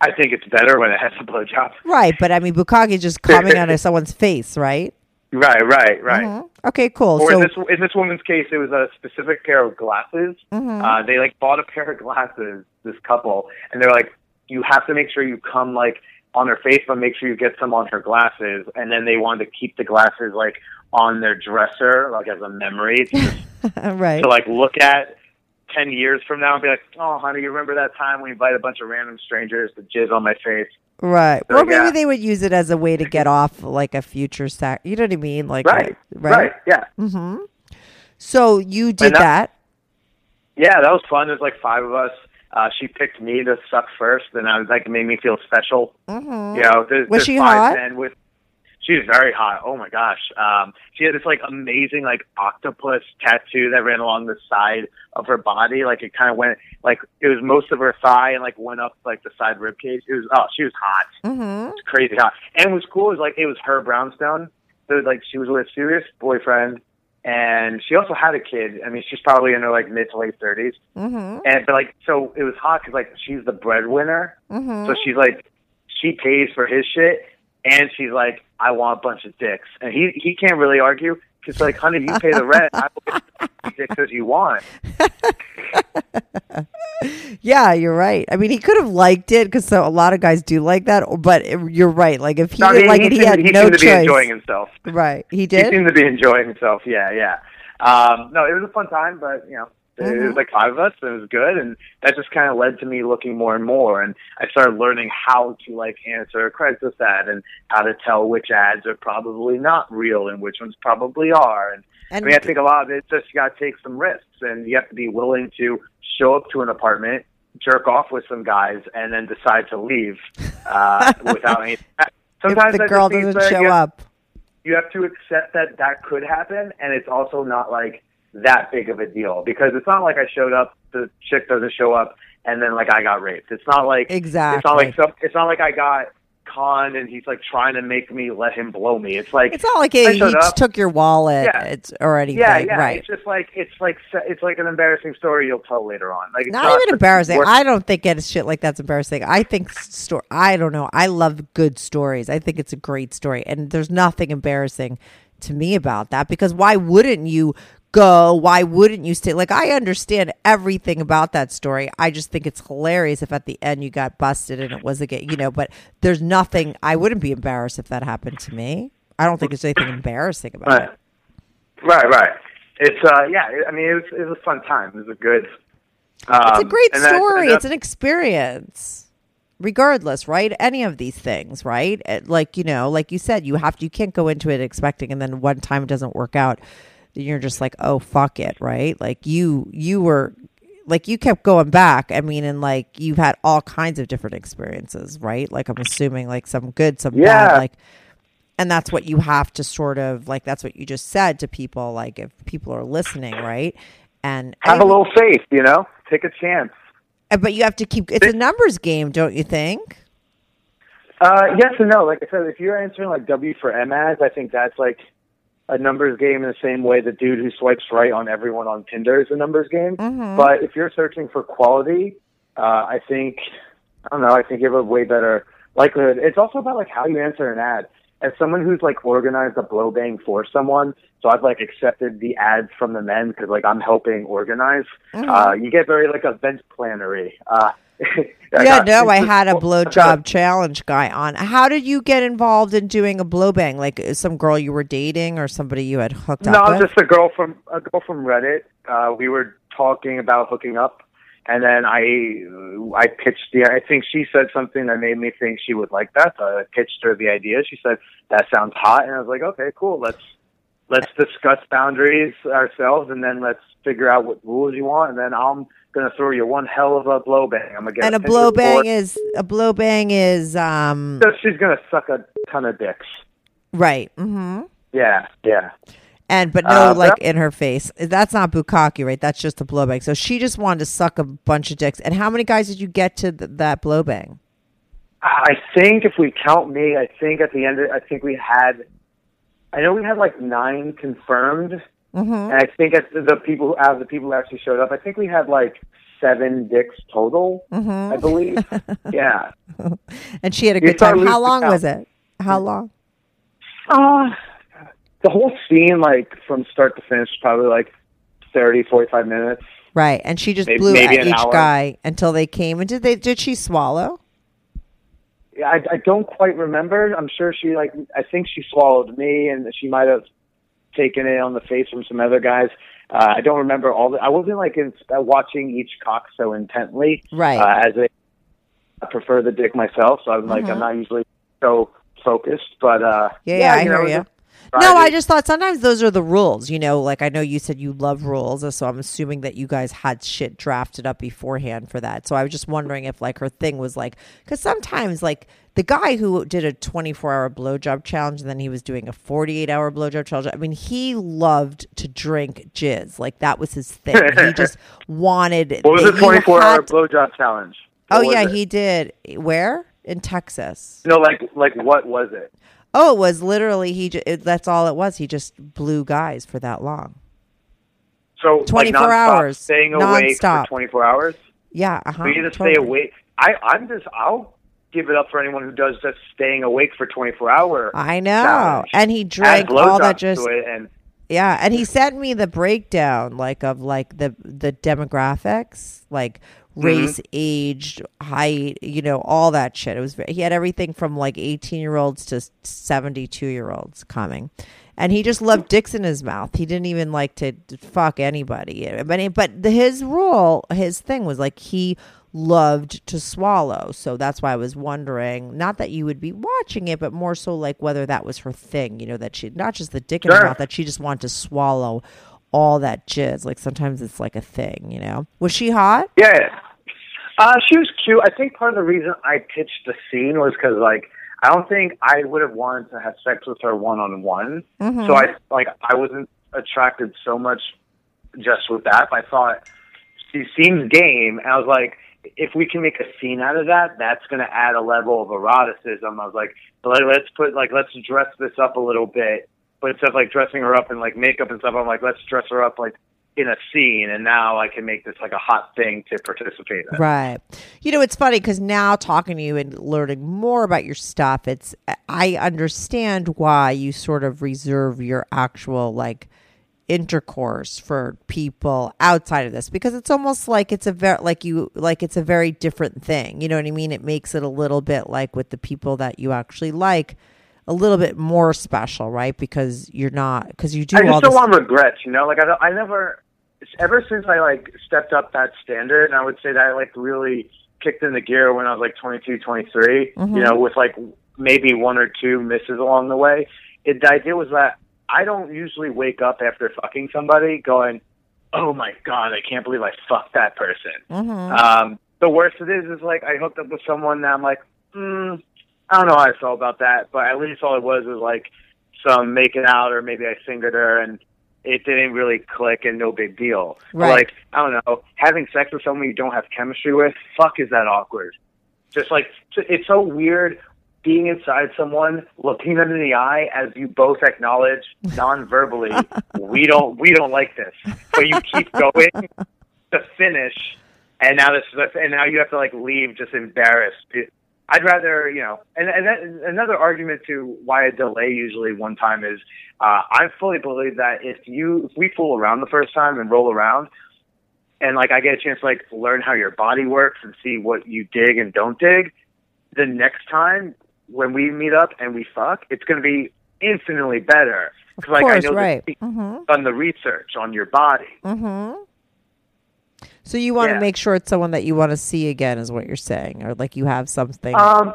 I think it's better when it has a blowjob. Right, but I mean bukkake is just coming out of someone's face, right? Right, right, right. Mhm. Okay, cool. Or so in this in this woman's case, it was a specific pair of glasses. Mm-hmm. Uh, they like bought a pair of glasses. This couple, and they're like, you have to make sure you come like on her face, but make sure you get some on her glasses. And then they wanted to keep the glasses like on their dresser, like as a memory to, just, right. to like look at. 10 years from now and be like, oh, honey, you remember that time we invited a bunch of random strangers to jizz on my face? Right. So, or maybe yeah. they would use it as a way to get off like a future sack. You know what I mean? Like Right, uh, right, yeah. mhm So you did that- that. Yeah, that was fun. There's like five of us. Uh, she picked me to suck first, and I was like, it made me feel special. Mm-hmm. You know, there's, Was there's she five hot? men with. She was very hot. Oh my gosh. Um, she had this like amazing like octopus tattoo that ran along the side of her body. Like it kind of went like it was most of her thigh and like went up like the side rib cage. It was oh she was hot. Mm-hmm. Crazy hot. And what's cool is like it was her brownstone. So like she was with a serious boyfriend and she also had a kid. I mean, she's probably in her like mid to late 30s Mm-hmm. and but like so it was hot because like she's the breadwinner, Mm-hmm. so she's like she pays for his shit, and she's like I want a bunch of dicks, and he he can't really argue because like honey, if you pay the rent, I will get dicks as you want. Yeah, you're right. I mean, he could have liked it because so a lot of guys do like that. But you're right. Like if he No, didn't like it, he had he no seemed to be choice. enjoying himself. Right, he did. He seemed to be enjoying himself. Yeah, yeah. Um, no, it was a fun time, but you know, it Mm-hmm. was like five of us, and it was good, and that just kind of led to me looking more and more, and I started learning how to like answer a Craigslist ad and how to tell which ads are probably not real and which ones probably are, and, And- I mean, I think a lot of it just you got to take some risks, and you have to be willing to show up to an apartment, jerk off with some guys, and then decide to leave uh, without any. if Sometimes the girl doesn't show you have- up, you have to accept that that could happen, and it's also not like that big of a deal because it's not like I showed up, the chick doesn't show up, and then like I got raped. It's not like exactly. It's not like some, it's not like I got conned and he's like trying to make me let him blow me. It's like it's not like I he, he just up. took your wallet. Yeah. It's or anything. yeah, yeah. right. It's just like it's like it's like an embarrassing story you'll tell later on. Like it's not, even embarrassing. worth- I don't think it's shit like that's embarrassing. I think story. I don't know. I love good stories. I think it's a great story, and there's nothing embarrassing to me about that because why wouldn't you go? Why wouldn't you stay? Like I understand everything about that story. I just think it's hilarious if at the end you got busted and it was a you know. But there's nothing. I wouldn't be embarrassed if that happened to me. I don't think there's anything embarrassing about Right. it. Right, right. It's uh, yeah. I mean, it was it was a fun time. It was a good. Um, It's a great that- story. it's an experience. Regardless, right? Any of these things, right? Like, you know, like you said, you have to, you can't go into it expecting and then one time it doesn't work out. Then you're just like, oh, fuck it, right? Like you, you were, like you kept going back. I mean, and like you've had all kinds of different experiences, right? Like I'm assuming like some good, some bad, Yeah. like, and that's what you have to sort of like, that's what you just said to people. Like if people are listening, right? And have a little faith, you know. Take a chance. uh, But you have to keep. It's a numbers game, don't you think? Uh, yes and no. Like I said, if you're answering like W for M ads, I think that's like a numbers game in the same way the dude who swipes right on everyone on Tinder is a numbers game. But if you're searching for quality, uh, I think I don't know. I think you have a way better likelihood. It's also about like how you answer an ad. As someone who's like organized a blow bang for someone, so I've like accepted the ads from the men because like I'm helping organize. Uh, you get very like event plannery. Uh, I Yeah, no, I had a blowjob challenge guy on. How did you get involved in doing a blow bang? Like uh, some girl you were dating or somebody you had hooked No, up with? just a girl from a girl from Reddit. Uh, we were talking about hooking up, and then I I pitched the. I think she said something that made me think she would like that. So I pitched her the idea. She said that sounds hot, and I was like, okay, cool. Let's let's discuss boundaries ourselves, and then let's figure out what rules you want, and then I'm gonna throw you one hell of a blow bang. I'm gonna get and a Pinterest blow bang is a blow bang is um So she's gonna suck a ton of dicks. right. Mm hmm Yeah, yeah. And but no, Uh, like in her face. That's not bukkake, right? That's just a blow bang. So she just wanted to suck a bunch of dicks. And how many guys did you get to th- that blow bang? I think if we count me, I think at the end, of, I think we had, I know we had like nine confirmed, Mm-hmm. and I think at the, people out of the people who actually showed up, I think we had like seven dicks total. Mm-hmm. I believe. yeah. And she had a good time. How long was it? How long? Uh, the whole scene, like from start to finish, probably like thirty, forty-five minutes. Right, and she just Maybe- blew maybe at each hour. guy until they came. And did they? Did she swallow? Yeah, I, I don't quite remember. I'm sure she like. I think she swallowed me, and she might have taken it on the face from some other guys. Uh, I don't remember all the. I wasn't like in, uh, watching each cock so intently, Right. Uh, as a, I prefer the dick myself, so I'm like I'm not usually so focused. But uh, Mm-hmm. Yeah, yeah, I know, hear you. No, I just thought sometimes those are the rules. You know, like I know you said you love rules, so I'm assuming that you guys had shit drafted up beforehand for that. So I was just wondering if like her thing was like because sometimes like the guy who did a 24 hour blowjob challenge and then he was doing a 48 hour blowjob challenge. I mean, he loved to drink jizz. Like that was his thing. he just wanted. What was the 24 hour blowjob challenge? Oh What was yeah, it? he did. Where? in Texas. No, like like what was it? Oh, it was literally he. Ju- it, that's all it was. He just blew guys for that long. So 24 nonstop, hours. staying awake Nonstop. for 24 hours. Yeah, uh-huh. For you to totally. stay awake, I I'm just I'll give it up for anyone who does just staying awake for 24 hour. I know, challenge. and he drank all that just and Yeah, and he sent me the breakdown like of like the the demographics, like Mm-hmm. race, age, height, you know, all that shit. It was he had everything from like 18-year-olds to 72-year-olds coming. And he just loved dicks in his mouth. He didn't even like to fuck anybody. But but the, his rule, his thing was like he loved to swallow. So that's why I was wondering, not that you would be watching it, but more so like whether that was her thing, you know, that she not just the dick in her mouth, that she just wanted to swallow all that jizz. Like sometimes it's like a thing, you know. Was she hot? Yeah. Uh, she was cute. I think part of the reason I pitched the scene was because, like, I don't think I would have wanted to have sex with her one on one. So I like I wasn't attracted so much just with that. I thought she seems game, and I was like, if we can make a scene out of that, that's going to add a level of eroticism. I was like, let's put like let's dress this up a little bit, but instead of like dressing her up in like makeup and stuff, I'm like, let's dress her up like in a scene, and now I can make this like a hot thing to participate in. Right. You know, it's funny because now talking to you and learning more about your stuff, it's I understand why you sort of reserve your actual like intercourse for people outside of this because it's almost like it's a very like you like it's a very different thing. You know what I mean? It makes it a little bit like with the people that you actually like a little bit more special, right? Because you're not because you do I just don't want regrets, you know. Like I, don't- I never, ever since I like stepped up that standard, and I would say that I like really kicked in the gear when I was like 22, 23. Mm-hmm. You know, with like maybe one or two misses along the way. It, the idea was that I don't usually wake up after fucking somebody going, "Oh my god, I can't believe I fucked that person." Mm-hmm. Um, the worst it is is like I hooked up with someone that I'm like, mm, I don't know how I felt about that, but at least all it was was like some making out, or maybe I fingered her, and it didn't really click, and no big deal. Right. like I don't know, having sex with someone you don't have chemistry with, fuck, is that awkward? Just like it's so weird being inside someone, looking them in the eye as you both acknowledge non-verbally, we don't we don't like this, but you keep going to finish, and now this is and now you have to like leave just embarrassed. I'd rather you know, and and that, another argument to why I delay usually one time is uh, I fully believe that if you if we fool around the first time and roll around. And like I get a chance to like learn how your body works and see what you dig and don't dig. The next time when we meet up and we fuck, it's going to be infinitely better. 'Cause, like course, I know right. that Mhm. done the research on your body. Mm-hmm. So you want to Yeah. make sure it's someone that you want to see again, is what you're saying, or like you have something. Um,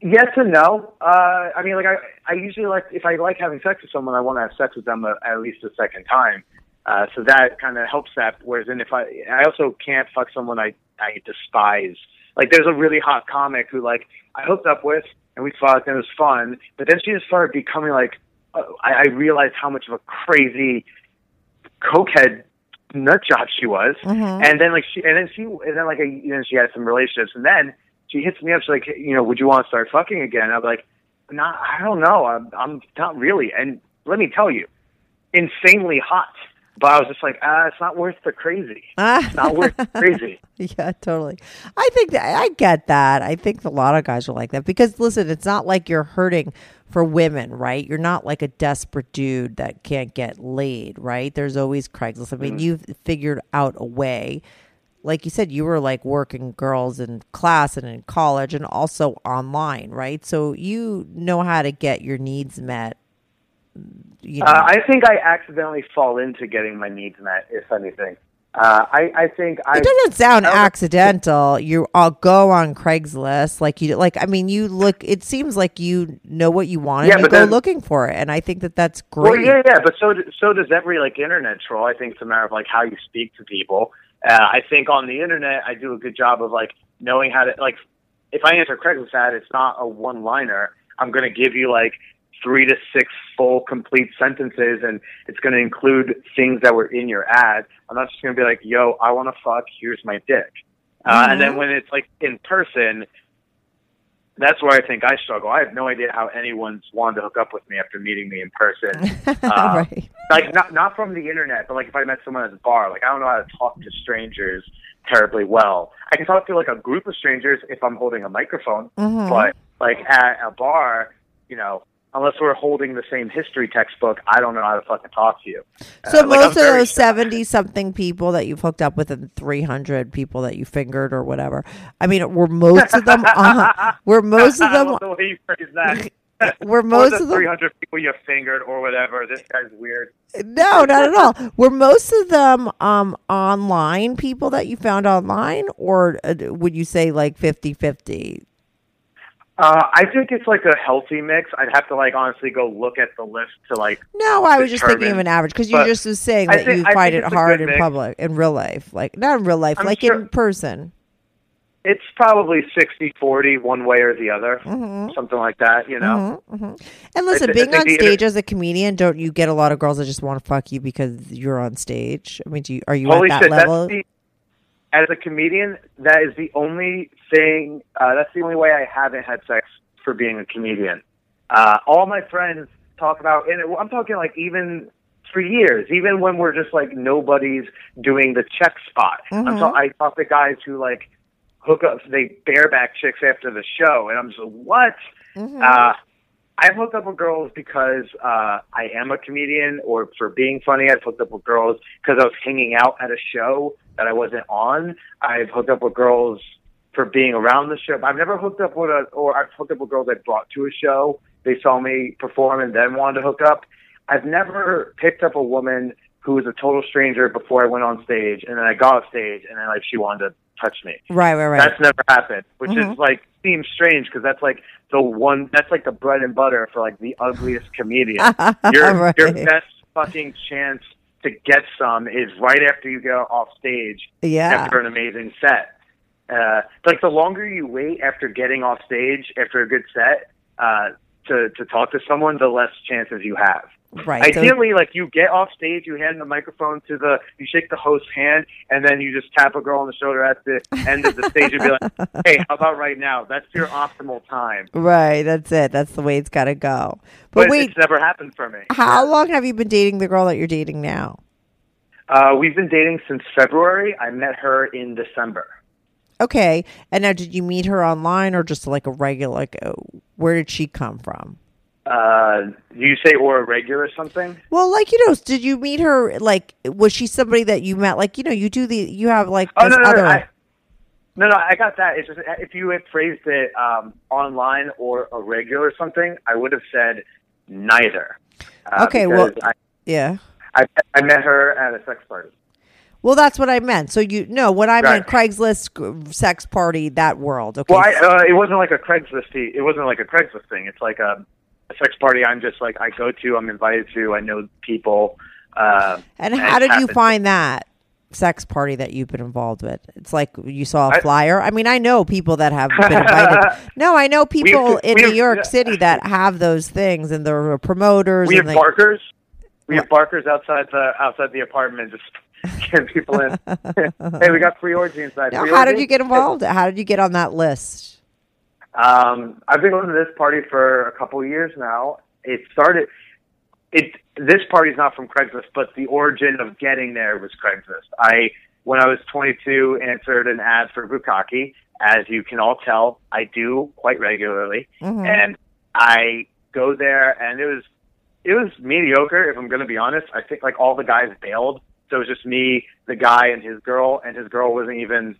yes and no. Uh, I mean, like I, I usually like if I like having sex with someone, I want to have sex with them a, at least a second time. Uh, so that kind of helps that. Whereas, then if I, I also can't fuck someone I, I despise. Like, there's a really hot comic who like I hooked up with and we fucked and it was fun, but then she just started becoming like, uh, I, I realized how much of a crazy cokehead nut job she was. And then like she, and then she, and then like a, you know, she had some relationships, and then she hits me up. She's like, you know, would you want to start fucking again? I'm like, not, I don't know. I'm, I'm not really. And let me tell you, insanely hot. But I was just like, ah, it's not worth the crazy. It's not worth the crazy. yeah, totally. I think that I get that. I think a lot of guys are like that because listen, it's not like you're hurting for women, right? You're not like a desperate dude that can't get laid, right? There's always Craigslist. I mean, you've figured out a way. Like you said, you were like working girls in class and in college and also online, right? So you know how to get your needs met. You know. Uh, I think I accidentally fall into getting my needs met, if anything. Uh, I, I think I. It doesn't sound accidental. You all go on Craigslist, like you like. I mean, you look. It seems like you know what you want, Yeah, and you go then- looking for it. And I think that that's great. Well, yeah, yeah, but so so does every like internet troll. I think it's a matter of like how you speak to people. Uh, I think on the internet, I do a good job of like knowing how to like. If I answer Craigslist ad, it's not a one-liner. I'm going to give you like three to six full, complete sentences, and it's going to include things that were in your ad. I'm not just going to be like, "Yo, I want to fuck. Here's my dick." Uh, and then when it's like in person, that's where I think I struggle. I have no idea how anyone's wanted to hook up with me after meeting me in person. Uh, right. Like not not from the internet, but like if I met someone at a bar, like I don't know how to talk to strangers terribly well. I can talk to like a group of strangers if I'm holding a microphone, Mm-hmm. but like at a bar, you know, unless we're holding the same history textbook, I don't know how to fucking talk to you. So Uh, most I'm of those seventy something people that you've hooked up with and three hundred people that you fingered or whatever. I mean, were most of them uh, were most of them the way you phrase that. were most of them 300 people you fingered or whatever. This guy's weird. No, not at all. Were most of them um online people that you found online or uh, would you say like 50-50? Uh, I think it's like a healthy mix. I'd have to like honestly go look at the list to like. No, I was just thinking of an average because you But just was saying that think- you I find it hard in mix. public, in real life, like not in real life, I'm like sure- in person. It's probably 60-40 one way or the other, Mm-hmm. something like that. You know. And listen, I being on stage as a comedian, don't you get a lot of girls that just want to fuck you because you're on stage? I mean, do you, are you Holy at that shit! level? As a comedian, that is the only thing. Uh, that's the only way I haven't had sex for being a comedian. Uh, all my friends talk about, and I'm talking like even for years, even when we're just like nobody's doing the check spot. I'm ta- I talk to guys who like hook up, they bareback chicks after the show, and I'm just like, what? Uh, I've hooked up with girls because uh, I am a comedian, or for being funny. I've hooked up with girls because I was hanging out at a show that I wasn't on. I've hooked up with girls for being around the show. I've never hooked up with a, or I've hooked up with girls I brought to a show. They saw me perform and then wanted to hook up. I've never picked up a woman who was a total stranger before I went on stage, and then I got off stage, and then like she wanted to touch me. right, right, right. That's never happened, which Mm-hmm. is like seems strange because that's like the one that's like the bread and butter for like the ugliest comedian. your Right. your best fucking chance to get some is right after you go off stage Yeah. after an amazing set. Uh, like the longer you wait after getting off stage after a good set uh, to to talk to someone, the less chances you have. Right. So- Ideally, like you get off stage, you hand the microphone to the, you shake the host's hand, and then you just tap a girl on the shoulder at the end of the stage and be like, "Hey, how about right now?" That's your optimal time. right, that's it. That's the way it's got to go. But, But wait, it's never happened for me. how long have you been dating the girl that you're dating now? Uh, we've been dating since February. I met her in December. Okay. And now, did you meet her online or just like a regular? Like, uh, where did she come from? Uh, you say or a regular something? Well, like you know, did you meet her? Like, was she somebody that you met? Like, you know, you do the you have like Oh this no, no, other. no, I, no, no, I got that. It's just if you had phrased it um, online or a regular or something, I would have said neither. Uh, Okay, well- I, yeah. I I met her at a sex party. Well, that's what I meant. So you no, what I meant Craigslist sex party that world. Okay. Well, I, uh, it wasn't like a Craigslist. It wasn't like a Craigslist thing. It's like a, a sex party. I'm just like I go to. I'm invited to. I know people. Uh, and how did you find that sex party that you've been involved with? It's like you saw a flyer. I mean, I know people that have been invited. no, I know people in New have- York yeah. City that have those things, and they're promoters. We have they, barkers. We have barkers outside the outside the apartment, just getting people in. hey, we got free orgy inside. Now, how did you get involved? How did you get on that list? Um, I've been going to this party for a couple of years now. It started. It this party's not from Craigslist, but the origin of getting there was Craigslist. I, when I was 22, answered an ad for Bukkake. As you can all tell, I do quite regularly, and I go there, and it was it was mediocre. If I'm going to be honest, I think like all the guys bailed, so it was just me, the guy, and his girl, and his girl wasn't even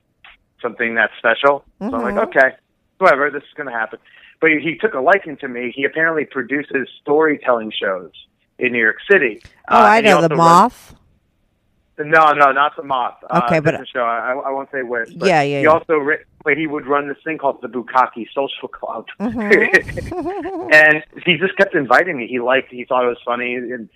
something that special. So I'm like, okay, whatever, this is going to happen. But he, he took a liking to me. He apparently produces storytelling shows in New York City. Oh, Uh, I know the moth. runs- no, no, not the Moth. Okay, uh, but- show. I, I won't say which. Yeah, yeah, He yeah. also ri- but he would run this thing called the Bukkake Social Club, Mm-hmm. and he just kept inviting me. He liked, he thought it was funny and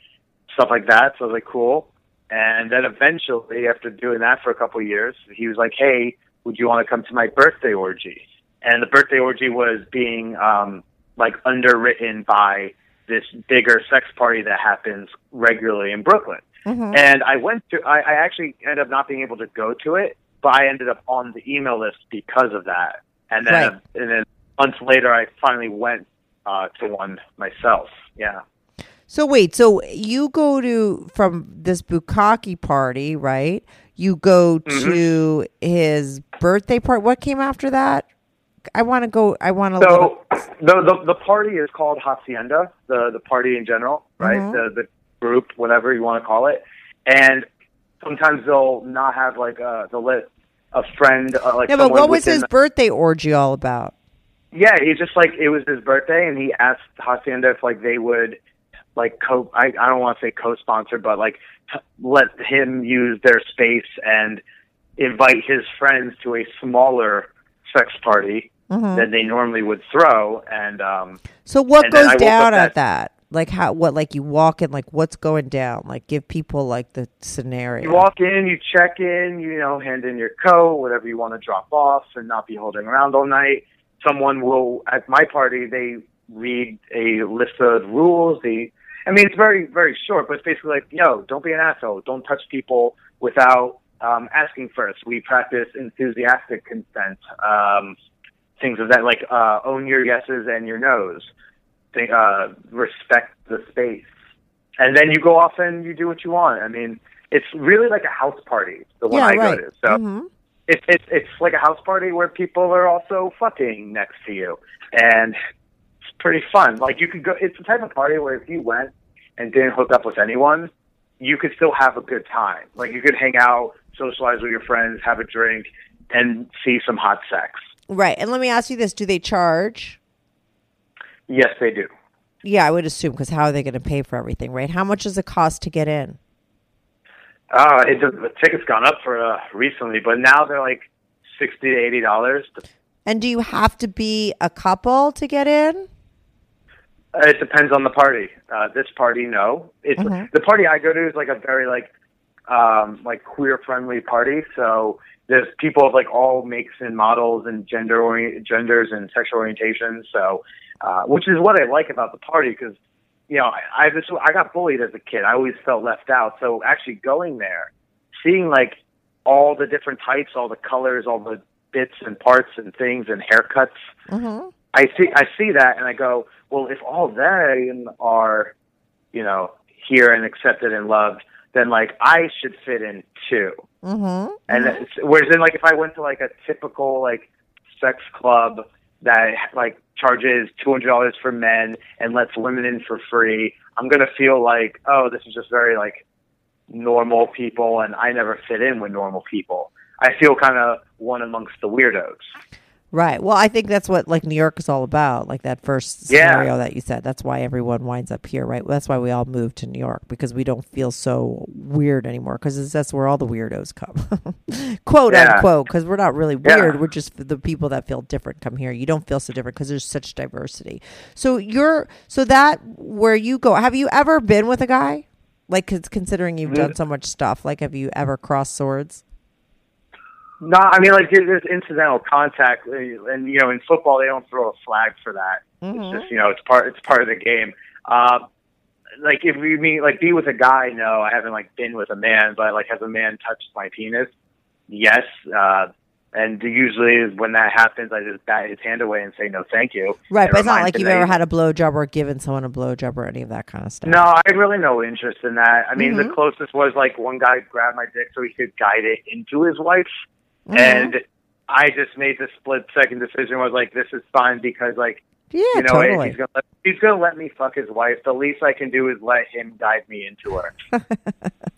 stuff like that. So I was like, cool. And then eventually, after doing that for a couple of years, he was like, "Hey, would you want to come to my birthday orgy?" And the birthday orgy was being um, like underwritten by this bigger sex party that happens regularly in Brooklyn. And I went to, I, I actually ended up not being able to go to it, but I ended up on the email list because of that. And then, Right. and then months later, I finally went uh, to one myself. Yeah. So wait, so you go to from this bukkake party, right? You go Mm-hmm. to his birthday party. What came after that? I want to go. I want to. So the, the the party is called Hacienda. The the party in general, right? Mhm. The the group, whatever you want to call it, and sometimes they'll not have like a they'll let a friend uh, like yeah, but what was his the- birthday orgy all about? Yeah, he just like it was his birthday, and he asked Hacienda if like they would like co. I I don't want to say co-sponsor, but like t- let him use their space and invite his friends to a smaller sex party Mhm. than they normally would throw. And um, So what and goes down at that? Like how? What? Like you walk in? Like what's going down? Like give people like the scenario. you walk in, you check in, you know, hand in your coat, whatever you want to drop off, and not be holding around all night. Someone will at my party they read a list of rules. They, I mean, it's very very short, but it's basically like, yo, don't be an asshole. Don't touch people without um, asking first. We practice enthusiastic consent. Um, things of that, like uh, own your yeses and your nos. Think, uh, respect the space, and then you go off and you do what you want. I mean, it's really like a house party. The one yeah, I right. go to. So Mhm. it's it's it's like a house party where people are also fucking next to you, and it's pretty fun. Like you could go. It's the type of party where if you went and didn't hook up with anyone, you could still have a good time. Like you could hang out, socialize with your friends, have a drink, and see some hot sex. Right. And let me ask you this: Do they charge? Yes, they do. Yeah, I would assume because how are they going to pay for everything? Right. How much does it cost to get in? Uh, it, the tickets gone up for uh, recently, but now they're like sixty to eighty dollars. And do you have to be a couple to get in? Uh, It depends on the party. Uh, this party, no. It's Mhm. the party I go to is like a very like um, like queer friendly party. So there's people of like all makes and models and gender ori- genders and sexual orientations. So uh, which is what I like about the party because you know I I, just, I got bullied as a kid. I always felt left out. So actually going there, seeing like all the different types, all the colors, all the bits and parts and things and haircuts. Mm-hmm. I see I see that and I go, well, if all them are, you know, here and accepted and loved, then like I should fit in too. Mm-hmm. And it's, whereas then like if I went to like a typical like sex club that like charges two hundred dollars for men and lets women in for free, I'm gonna feel like oh this is just very like normal people and I never fit in with normal people. I feel kind of one amongst the weirdos. Right. Well, I think that's what like New York is all about. Like that first Yeah. scenario that you said. That's why everyone winds up here, right? That's why we all moved to New York because we don't feel so weird anymore. Because that's where all the weirdos come, quote Yeah. unquote. Because we're not really Yeah. weird. We're just the people that feel different come here. You don't feel so different because there's such diversity. So you're so that where you go. Have you ever been with a guy? Like, 'cause considering you've mm. done so much stuff, like, have you ever crossed swords? No, I mean like there's incidental contact, uh, and you know in football they don't throw a flag for that. Mhm. It's just you know it's part it's part of the game. Uh, like if you mean like be with a guy, no, I haven't like been with a man, but like has a man touched my penis? Yes, uh, and usually when that happens, I just bat his hand away and say no, thank you. Right, but it's not like you've ever had a blowjob or given someone a blowjob or any of that kind of stuff. No, I have really no interest in that. I mean, Mhm. the closest was like one guy grabbed my dick so he could guide it into his wife, Mhm. and I just made the split second decision. Was like, this is fine because like Yeah, you know totally. he's gonna let, he's gonna let me fuck his wife. The least I can do is let him guide me into her.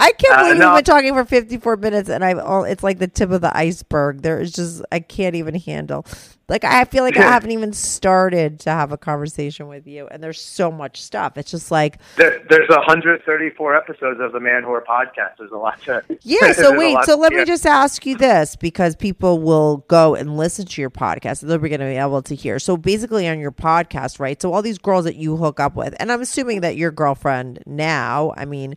I can't Uh, believe no. we've been talking for 54 minutes and I've all it's like the tip of the iceberg. There is just I can't even handle. Like I feel like I haven't even started to have a conversation with you and there's so much stuff. It's just like There, there's 134 episodes of the Manwhore podcast. There's a lot to Yeah, so wait, so to let me just ask you this because people will go and listen to your podcast and they'll be going to be able to hear. So basically on your podcast, right? So all these girls that you hook up with, and I'm assuming that your girlfriend now, I mean,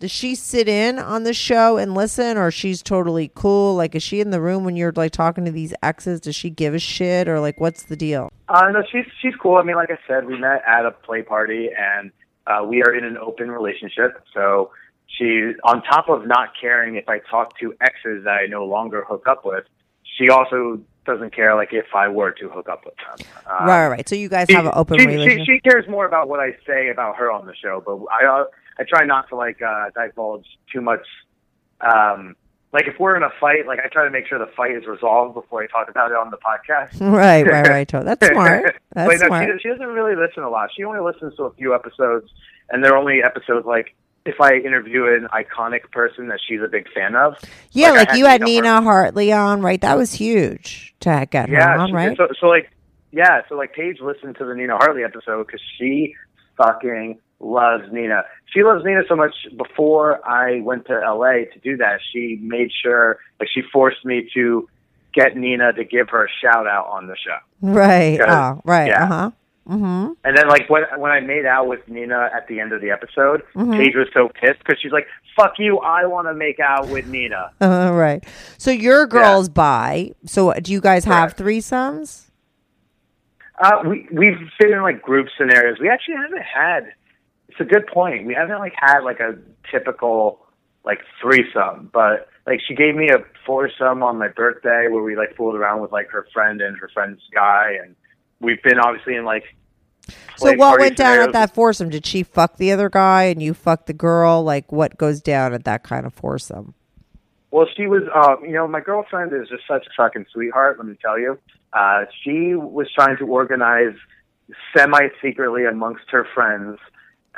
does she sit in on the show and listen or she's totally cool? Like is she in the room when you're like talking to these exes? Does she give a shit or like what's the deal? Uh, no, she's she's cool. I mean, like I said, we met at a play party, and uh, we are in an open relationship. So she, on top of not caring if I talk to exes that I no longer hook up with, she also doesn't care like if I were to hook up with them. Right, right, right. So you guys she- have an open she, relationship. She, she cares more about what I say about her on the show, but I uh, I try not to like uh, divulge too much. Um, like if we're in a fight, like I try to make sure the fight is resolved before I talk about it on the podcast. right, right, right. That's smart. That's Wait, no, smart. She, she doesn't really listen a lot. She only listens to a few episodes, and they're only episodes like if I interview an iconic person that she's a big fan of. yeah, I like, you had Nina Hartley on, right? That was huge to get her yeah, on, she- right? So, so like, yeah, so like Paige listened to the Nina Hartley episode because she fucking loves Nina. She loves Nina so much. Before I went to LA to do that, she made sure, like, she forced me to get Nina to give her a shout out on the show. right. Oh, right. yeah. Uh huh. Mm-hmm. And then, like, when when I made out with Nina at the end of the episode, Mm-hmm. Paige was so pissed because she's like, "Fuck you! I want to make out with Nina." All right. So your girl's bi. So do you guys have threesomes? Uh, we we've been in like group scenarios. We actually haven't had. It's a good point. We haven't like had like a typical like threesome, but like she gave me a foursome on my birthday where we like fooled around with like her friend and her friend's guy, and we've been obviously in like. So what went down at that foursome? Did she fuck the other guy and you fuck the girl? Like what goes down at that kind of foursome? Well, she was, uh, you know, my girlfriend is just such a fucking sweetheart. Let me tell you, uh, she was trying to organize semi-secretly amongst her friends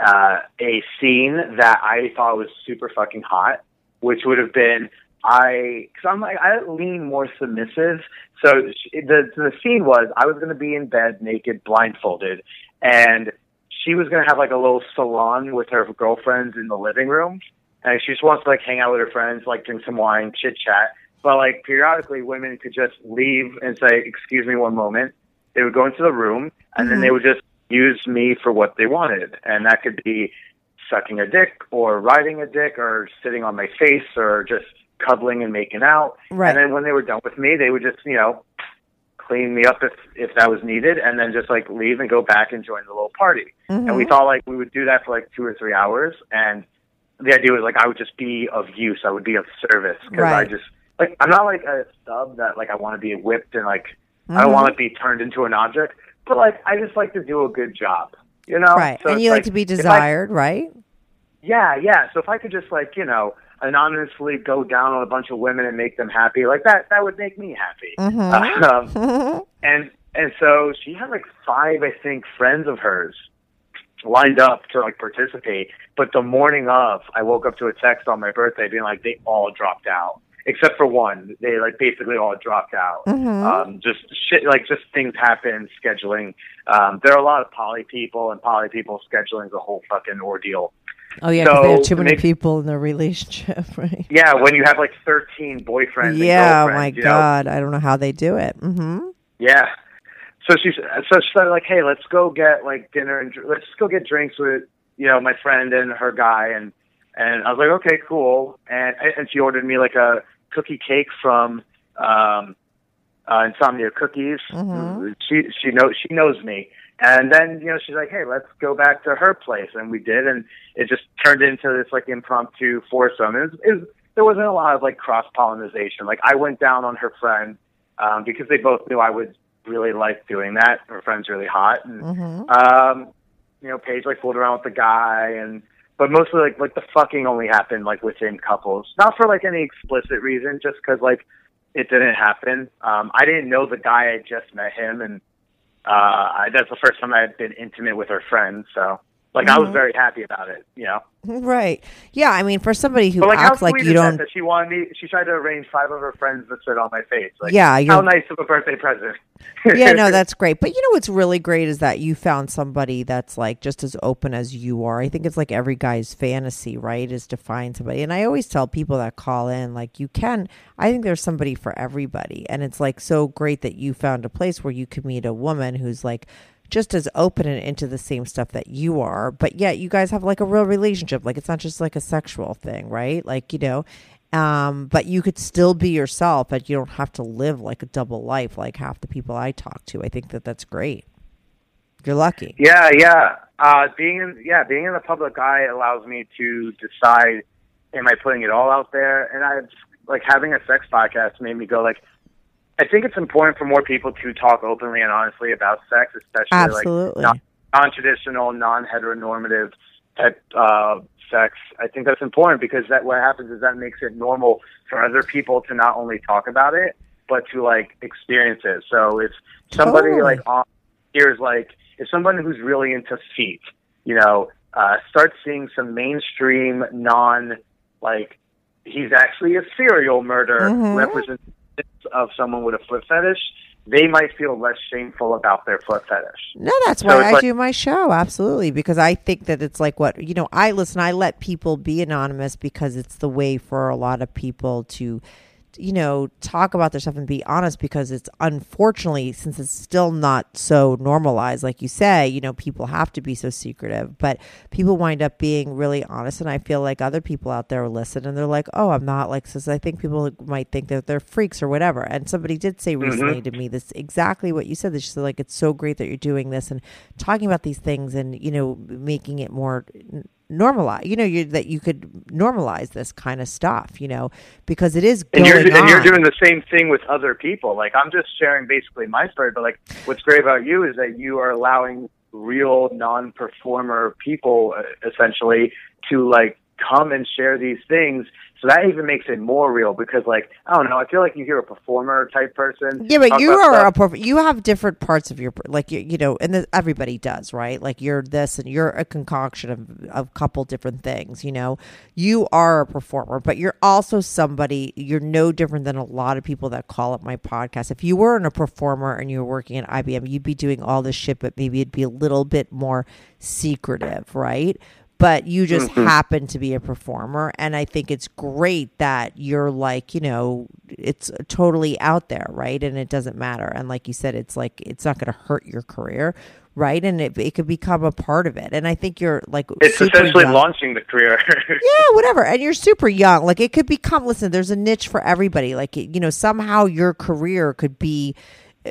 uh, a scene that I thought was super fucking hot, which would have been I, because I'm like I lean more submissive. So the the scene was I was going to be in bed naked, blindfolded, and she was going to have like a little salon with her girlfriends in the living room and she just wants to like hang out with her friends, like drink some wine, chit chat. But like periodically, women could just leave and say, "Excuse me, one moment." They would go into the room, and then they would just use me for what they wanted, and that could be sucking a dick, or riding a dick, or sitting on my face, or just cuddling and making out. Right. And then when they were done with me, they would just, you know, clean me up if if that was needed, and then just like leave and go back and join the little party. Mm-hmm. And we thought like we would do that for like two or three hours, and the idea was like I would just be of use. I would be of service because I just like I'm not like a sub that like I want to be whipped and like I don't mm-hmm. want to be turned into an object, but like I just like to do a good job, you know? Right. So and you like, to be if I- desired, right? yeah, yeah. So if I could just like you know anonymously go down on a bunch of women and make them happy, like that, that would make me happy. Mm-hmm. Um, and and so she had like five, I think, friends of hers lined up to like participate. But the morning of, I woke up to a text on my birthday being like they all dropped out. Except for one, they like basically all dropped out. Um, just shit, like just things happen, scheduling. Um, there are a lot of poly people, and poly people scheduling is a whole fucking ordeal. Oh yeah, 'cause they have too many make- people in their relationship, right? Yeah, when you have like 13 boyfriends. yeah, oh my you know? god, I don't know how they do it. Mm-hmm. Yeah. So she so she started like, hey, let's go get like dinner and let's go get drinks with you know my friend and her guy and and I was like, okay, cool. And and she ordered me like a cookie cake from um, uh, Insomnia Cookies. She she knows she knows me. And then you know she's like, hey, let's go back to her place, and we did, and it just turned into this like impromptu foursome. It was, it was there wasn't a lot of like cross pollination. Like I went down on her friend um, because they both knew I would really like doing that. Her friend's really hot, and um, you know, Paige like fooled around with the guy, and but mostly like like the fucking only happened like within couples, not for like any explicit reason, just because like it didn't happen. Um, I didn't know the guy. I just met him, and uh, I, that's the first time I had been intimate with her friend. So like I was mm-hmm. very happy about it, you know. Right. Yeah, I mean, for somebody who But like, how acts like you don't. that she wanted me? She tried to arrange five of her friends to sit on my face. Like, Yeah, how you're- nice of a birthday present. yeah, no, that's great. But you know what's really great is that you found somebody that's like just as open as you are. I think it's like every guy's fantasy, right? Is to find somebody. And I always tell people that call in, like, you can, I think there's somebody for everybody. And it's like so great that you found a place where you could meet a woman who's like, just as open and into the same stuff that you are, but yet you guys have like a real relationship. Like it's not just like a sexual thing, right? Like, you know, um, but you could still be yourself, but you don't have to live like a double life like half the people I talk to. I think that that's great. You're lucky. Yeah, yeah. Uh, being in yeah, being in the public eye allows me to decide am I putting it all out there? And I like having a sex podcast made me go like, I think it's important for more people to talk openly and honestly about sex, especially Absolutely. like non traditional, non heteronormative type uh, sex. I think that's important because that what happens is that makes it normal for other people to not only talk about it but to like experience it. So if somebody Totally. like on here's like if someone who's really into feet, you know, uh, starts seeing some mainstream non like he's actually a serial murder Mhm. representation of someone with a foot fetish, they might feel less shameful about their foot fetish. No, that's So why I like- do my show. Absolutely. Because I think that it's like what, you know, I listen, I let people be anonymous because it's the way for a lot of people to, you know, talk about their stuff and be honest because it's unfortunately, since it's still not so normalized, like you say, you know, people have to be so secretive, but people wind up being really honest. And I feel like other people out there listen and they're like, oh, I'm not like this. I think people might think that they're freaks or whatever. And somebody did say mm-hmm. recently to me this exactly what you said. That she said, like, it's so great that you're doing this and talking about these things and, you know, making it more n- normalized, you know, you, that you could normalize this kind of stuff, you know, because it is And you're and you're doing the same thing with other people. Like I'm just sharing basically my story, but like what's great about you is that you are allowing real non-performer people uh, essentially to like come and share these things. So that even makes it more real because like I don't know, I feel like you hear a performer type person. Yeah, but you are a stuff. prof- you have different parts of your like you, you know, and this, everybody does, right? Like you're this and you're a concoction of of a couple different things. You know, you are a performer, but you're also somebody. You're no different than a lot of people that call up my podcast. If you weren't a performer and you were working at IBM, you'd be doing all this shit, but maybe it'd be a little bit more secretive, right? But you just mm-hmm. happen to be a performer and i think it's great that you're like you know it's totally out there right? And it doesn't matter. And like you said it's like it's not going to hurt your career right? And it, it could become a part of it. And i think you're like It's essentially young. launching the career. yeah whatever. And you're super young. Like it could become listen there's a niche for everybody. Like you know somehow your career could be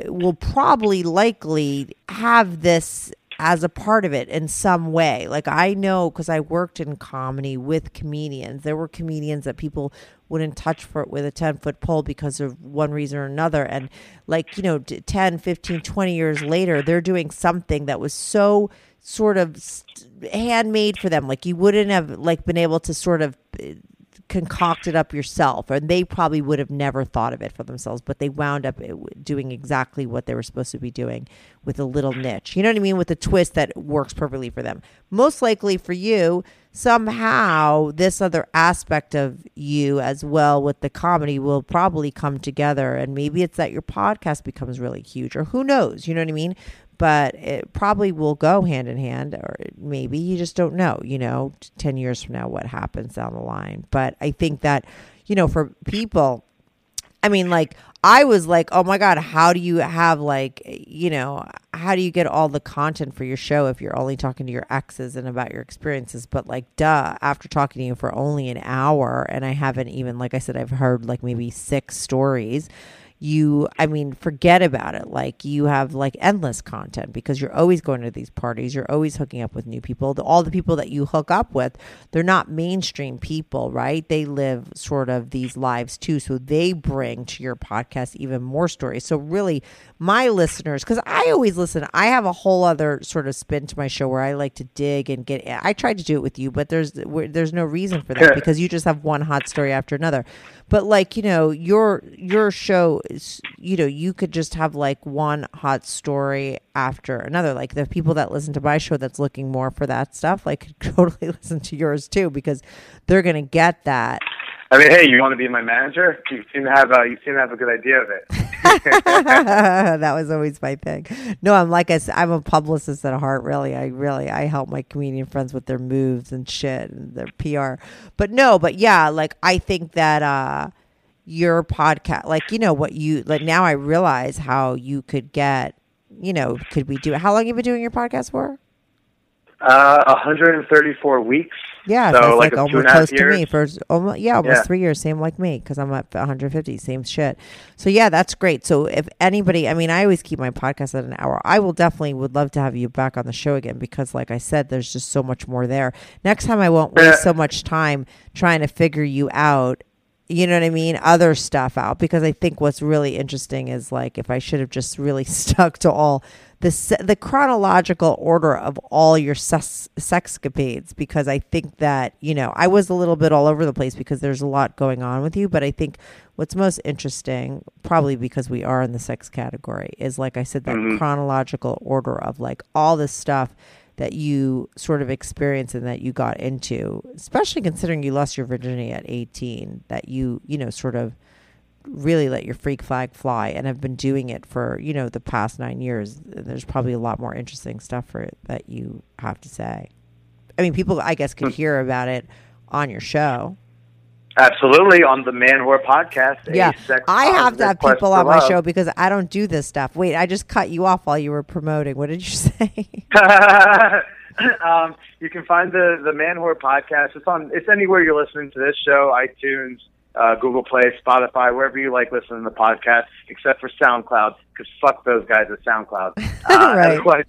will probably likely have this as a part of it in some way. Like I know because I worked in comedy with comedians. There were comedians that people wouldn't touch for with a 10 foot pole because of one reason or another. And like, you know, t- 10, 15, 20 years later, they're doing something that was so sort of handmade for them. Like you wouldn't have like been able to sort of eh, concoct it up yourself and they probably would have never thought of it for themselves but they wound up uh, doing exactly what they were supposed to be doing with a little niche. You know what i mean? With a twist that works perfectly for them. Most likely for you somehow this other aspect of you as well with the comedy will probably come together and maybe it's that your podcast becomes really huge or who knows? You know what i mean but it probably will go hand in hand or maybe you just don't know you know 10 years from now what happens down the line but i think that you know for people I mean, like, I was like, oh my God, how do you have, like, you know, how do you get all the content for your show if you're only talking to your exes and about your experiences? But, like, duh, after talking to you for only an hour, and I haven't even, like I said, I've heard like maybe six stories. You, I mean, forget about it. Like, you have like endless content because you're always going to these parties. You're always hooking up with new people. The- All the people that you hook up with, they're not mainstream people, right? They live sort of these lives too. So they bring to your podcast even more stories. So, really, my listeners, because I always listen, I have a whole other sort of spin to my show where I like to dig and get. I tried to do it with you, but there's there's no reason for that because you just have one hot story after another. But like you know, your your show is you know you could just have like one hot story after another. Like the people that listen to my show that's looking more for that stuff, like could totally listen to yours too because they're gonna get that. I mean, hey, you want to be my manager? You seem to have a you seem to have a good idea of it. that was always my thing. No, I'm like I said, I'm a publicist at heart. Really, I really I help my comedian friends with their moves and shit and their PR. But no, but yeah, like I think that uh your podcast, like you know what you like now, I realize how you could get. You know, could we do it? How long you been doing your podcast for? Uh, 134 weeks. Yeah, so, so, it's like, like, almost close to me for almost yeah, almost Yeah. three years. Same like me because I'm at 150. Same shit. So yeah, that's great. So if anybody, I mean, I always keep my podcast at an hour. I will definitely would love to have you back on the show again because, like I said, there's just so much more there. Next time, I won't waste Yeah. so much time trying to figure you out. you know what I mean, other stuff out because I think what's really interesting is like if I should have just really stuck to all the the chronological order of all your sex sexcapades because I think that you know I was a little bit all over the place because there's a lot going on with you, but I think what's most interesting, probably because we are in the sex category, is like I said that mm-hmm. chronological order of like all this stuff that you sort of experienced and that you got into, especially considering you lost your virginity at 18, that you, you know, sort of really let your freak flag fly and i've been doing it for, you know, the past nine years. There's probably a lot more interesting stuff for it that you have to say. I mean, people, I guess, could hear about it on your show. Absolutely on the Manwhore podcast. Yeah, I have to have people on my love. show because I don't do this stuff. Wait, I just cut you off while you were promoting. What did you say? um, you can find the the Manwhore podcast. It's on. It's anywhere you're listening to this show: iTunes, uh, Google Play, Spotify, wherever you like listening to the podcast, except for SoundCloud, because fuck those guys at SoundCloud. Uh, Right. otherwise,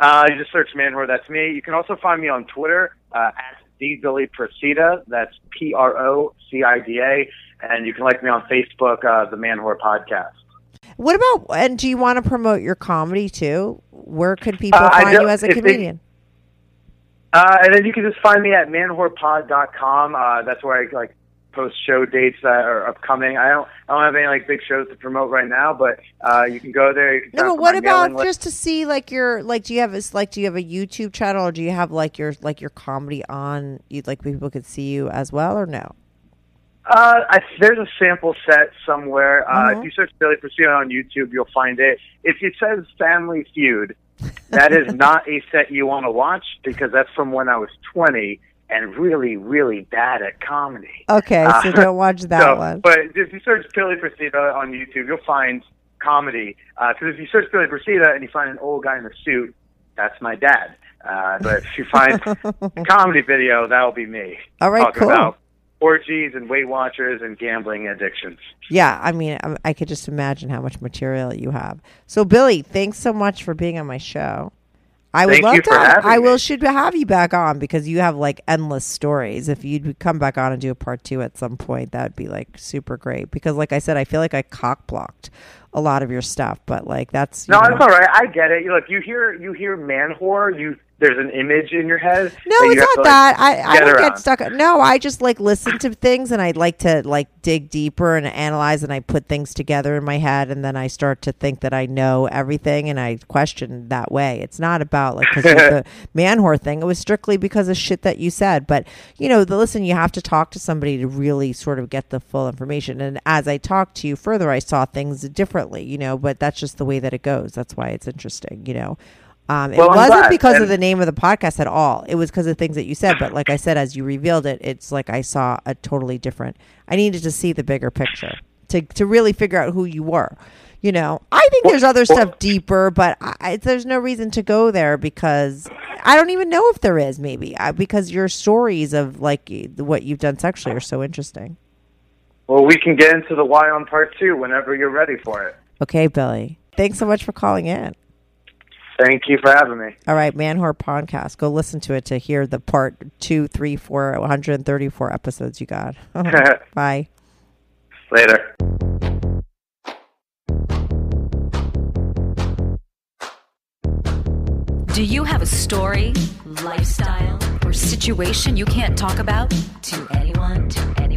Uh, you just search Manwhore. That's me. You can also find me on Twitter uh, at D Billy Procida. That's P R O C I D A. And you can like me on Facebook, uh, the Manwhore Podcast. what about and do you want to promote your comedy too? Where could people Uh, find you as a if they- comedian? Uh, and then you can just find me at manwhorepod.com. Uh, that's where I like post show dates that are upcoming. I don't I don't have any like big shows to promote right now, but uh, you can go there. You can No, but what about mailing list. just to see like your like do you have this like do you have a YouTube channel or do you have like your like your comedy on you like people could see you as well or no? Uh, I, there's a sample set somewhere. Uh, Mhm. If you search Billy Procida on YouTube, you'll find it. If it says Family Feud, that is not a set you want to watch because that's from when I was 20 and really, really bad at comedy. Okay, so Uh, don't watch that so, one. But if you search Billy Procida on YouTube, you'll find comedy. Because if you search Billy Procida and you find an old guy in a suit, that's my dad. Uh, but if you find a comedy video, that'll be me. All right, talking cool. about orgies and Weight Watchers and gambling addictions. Yeah, I mean, I, I could just imagine how much material you have. So, Billy, thanks so much for being on my show. I would Thank love to. I will me. should have you back on because you have like endless stories. If you'd come back on and do a part two at some point, that would be like super great. Because, like I said, I feel like I cock blocked a lot of your stuff, but like that's No, know- it's all right. I get it. Look, you hear you hear man whore. You there's an image in your head. No, it's not to, like, that. I, I don't around. get stuck. No, I just like listen to things and I like to like dig deeper and analyze and I put things together in my head and then I start to think that I know everything and I question that way. It's not about like because the man whore thing. It was strictly because of shit that you said. But you know, the listen, you have to talk to somebody to really sort of get the full information. And as I talked to you further, I saw things differently. You know, but that's just the way that it goes. That's why it's interesting. You know. Um, it Well, wasn't because of the name of the podcast at all. It was because of things that you said. But like I said, as you revealed it, it's like I saw a totally different. I needed to see the bigger picture to to really figure out who you were. You know, I think there's other stuff deeper, but I, there's no reason to go there because I don't even know if there is. Maybe I, because your stories of like what you've done sexually are so interesting. Well, we can get into the why on part two whenever you're ready for it. Okay, Billy. Thanks so much for calling in. Thank you for having me. All right, Manwhore Podcast. Go listen to it to hear the part two, three, four, 134 episodes you got. Bye. Later. Do you have a story, lifestyle, or situation you can't talk about to anyone, to anyone?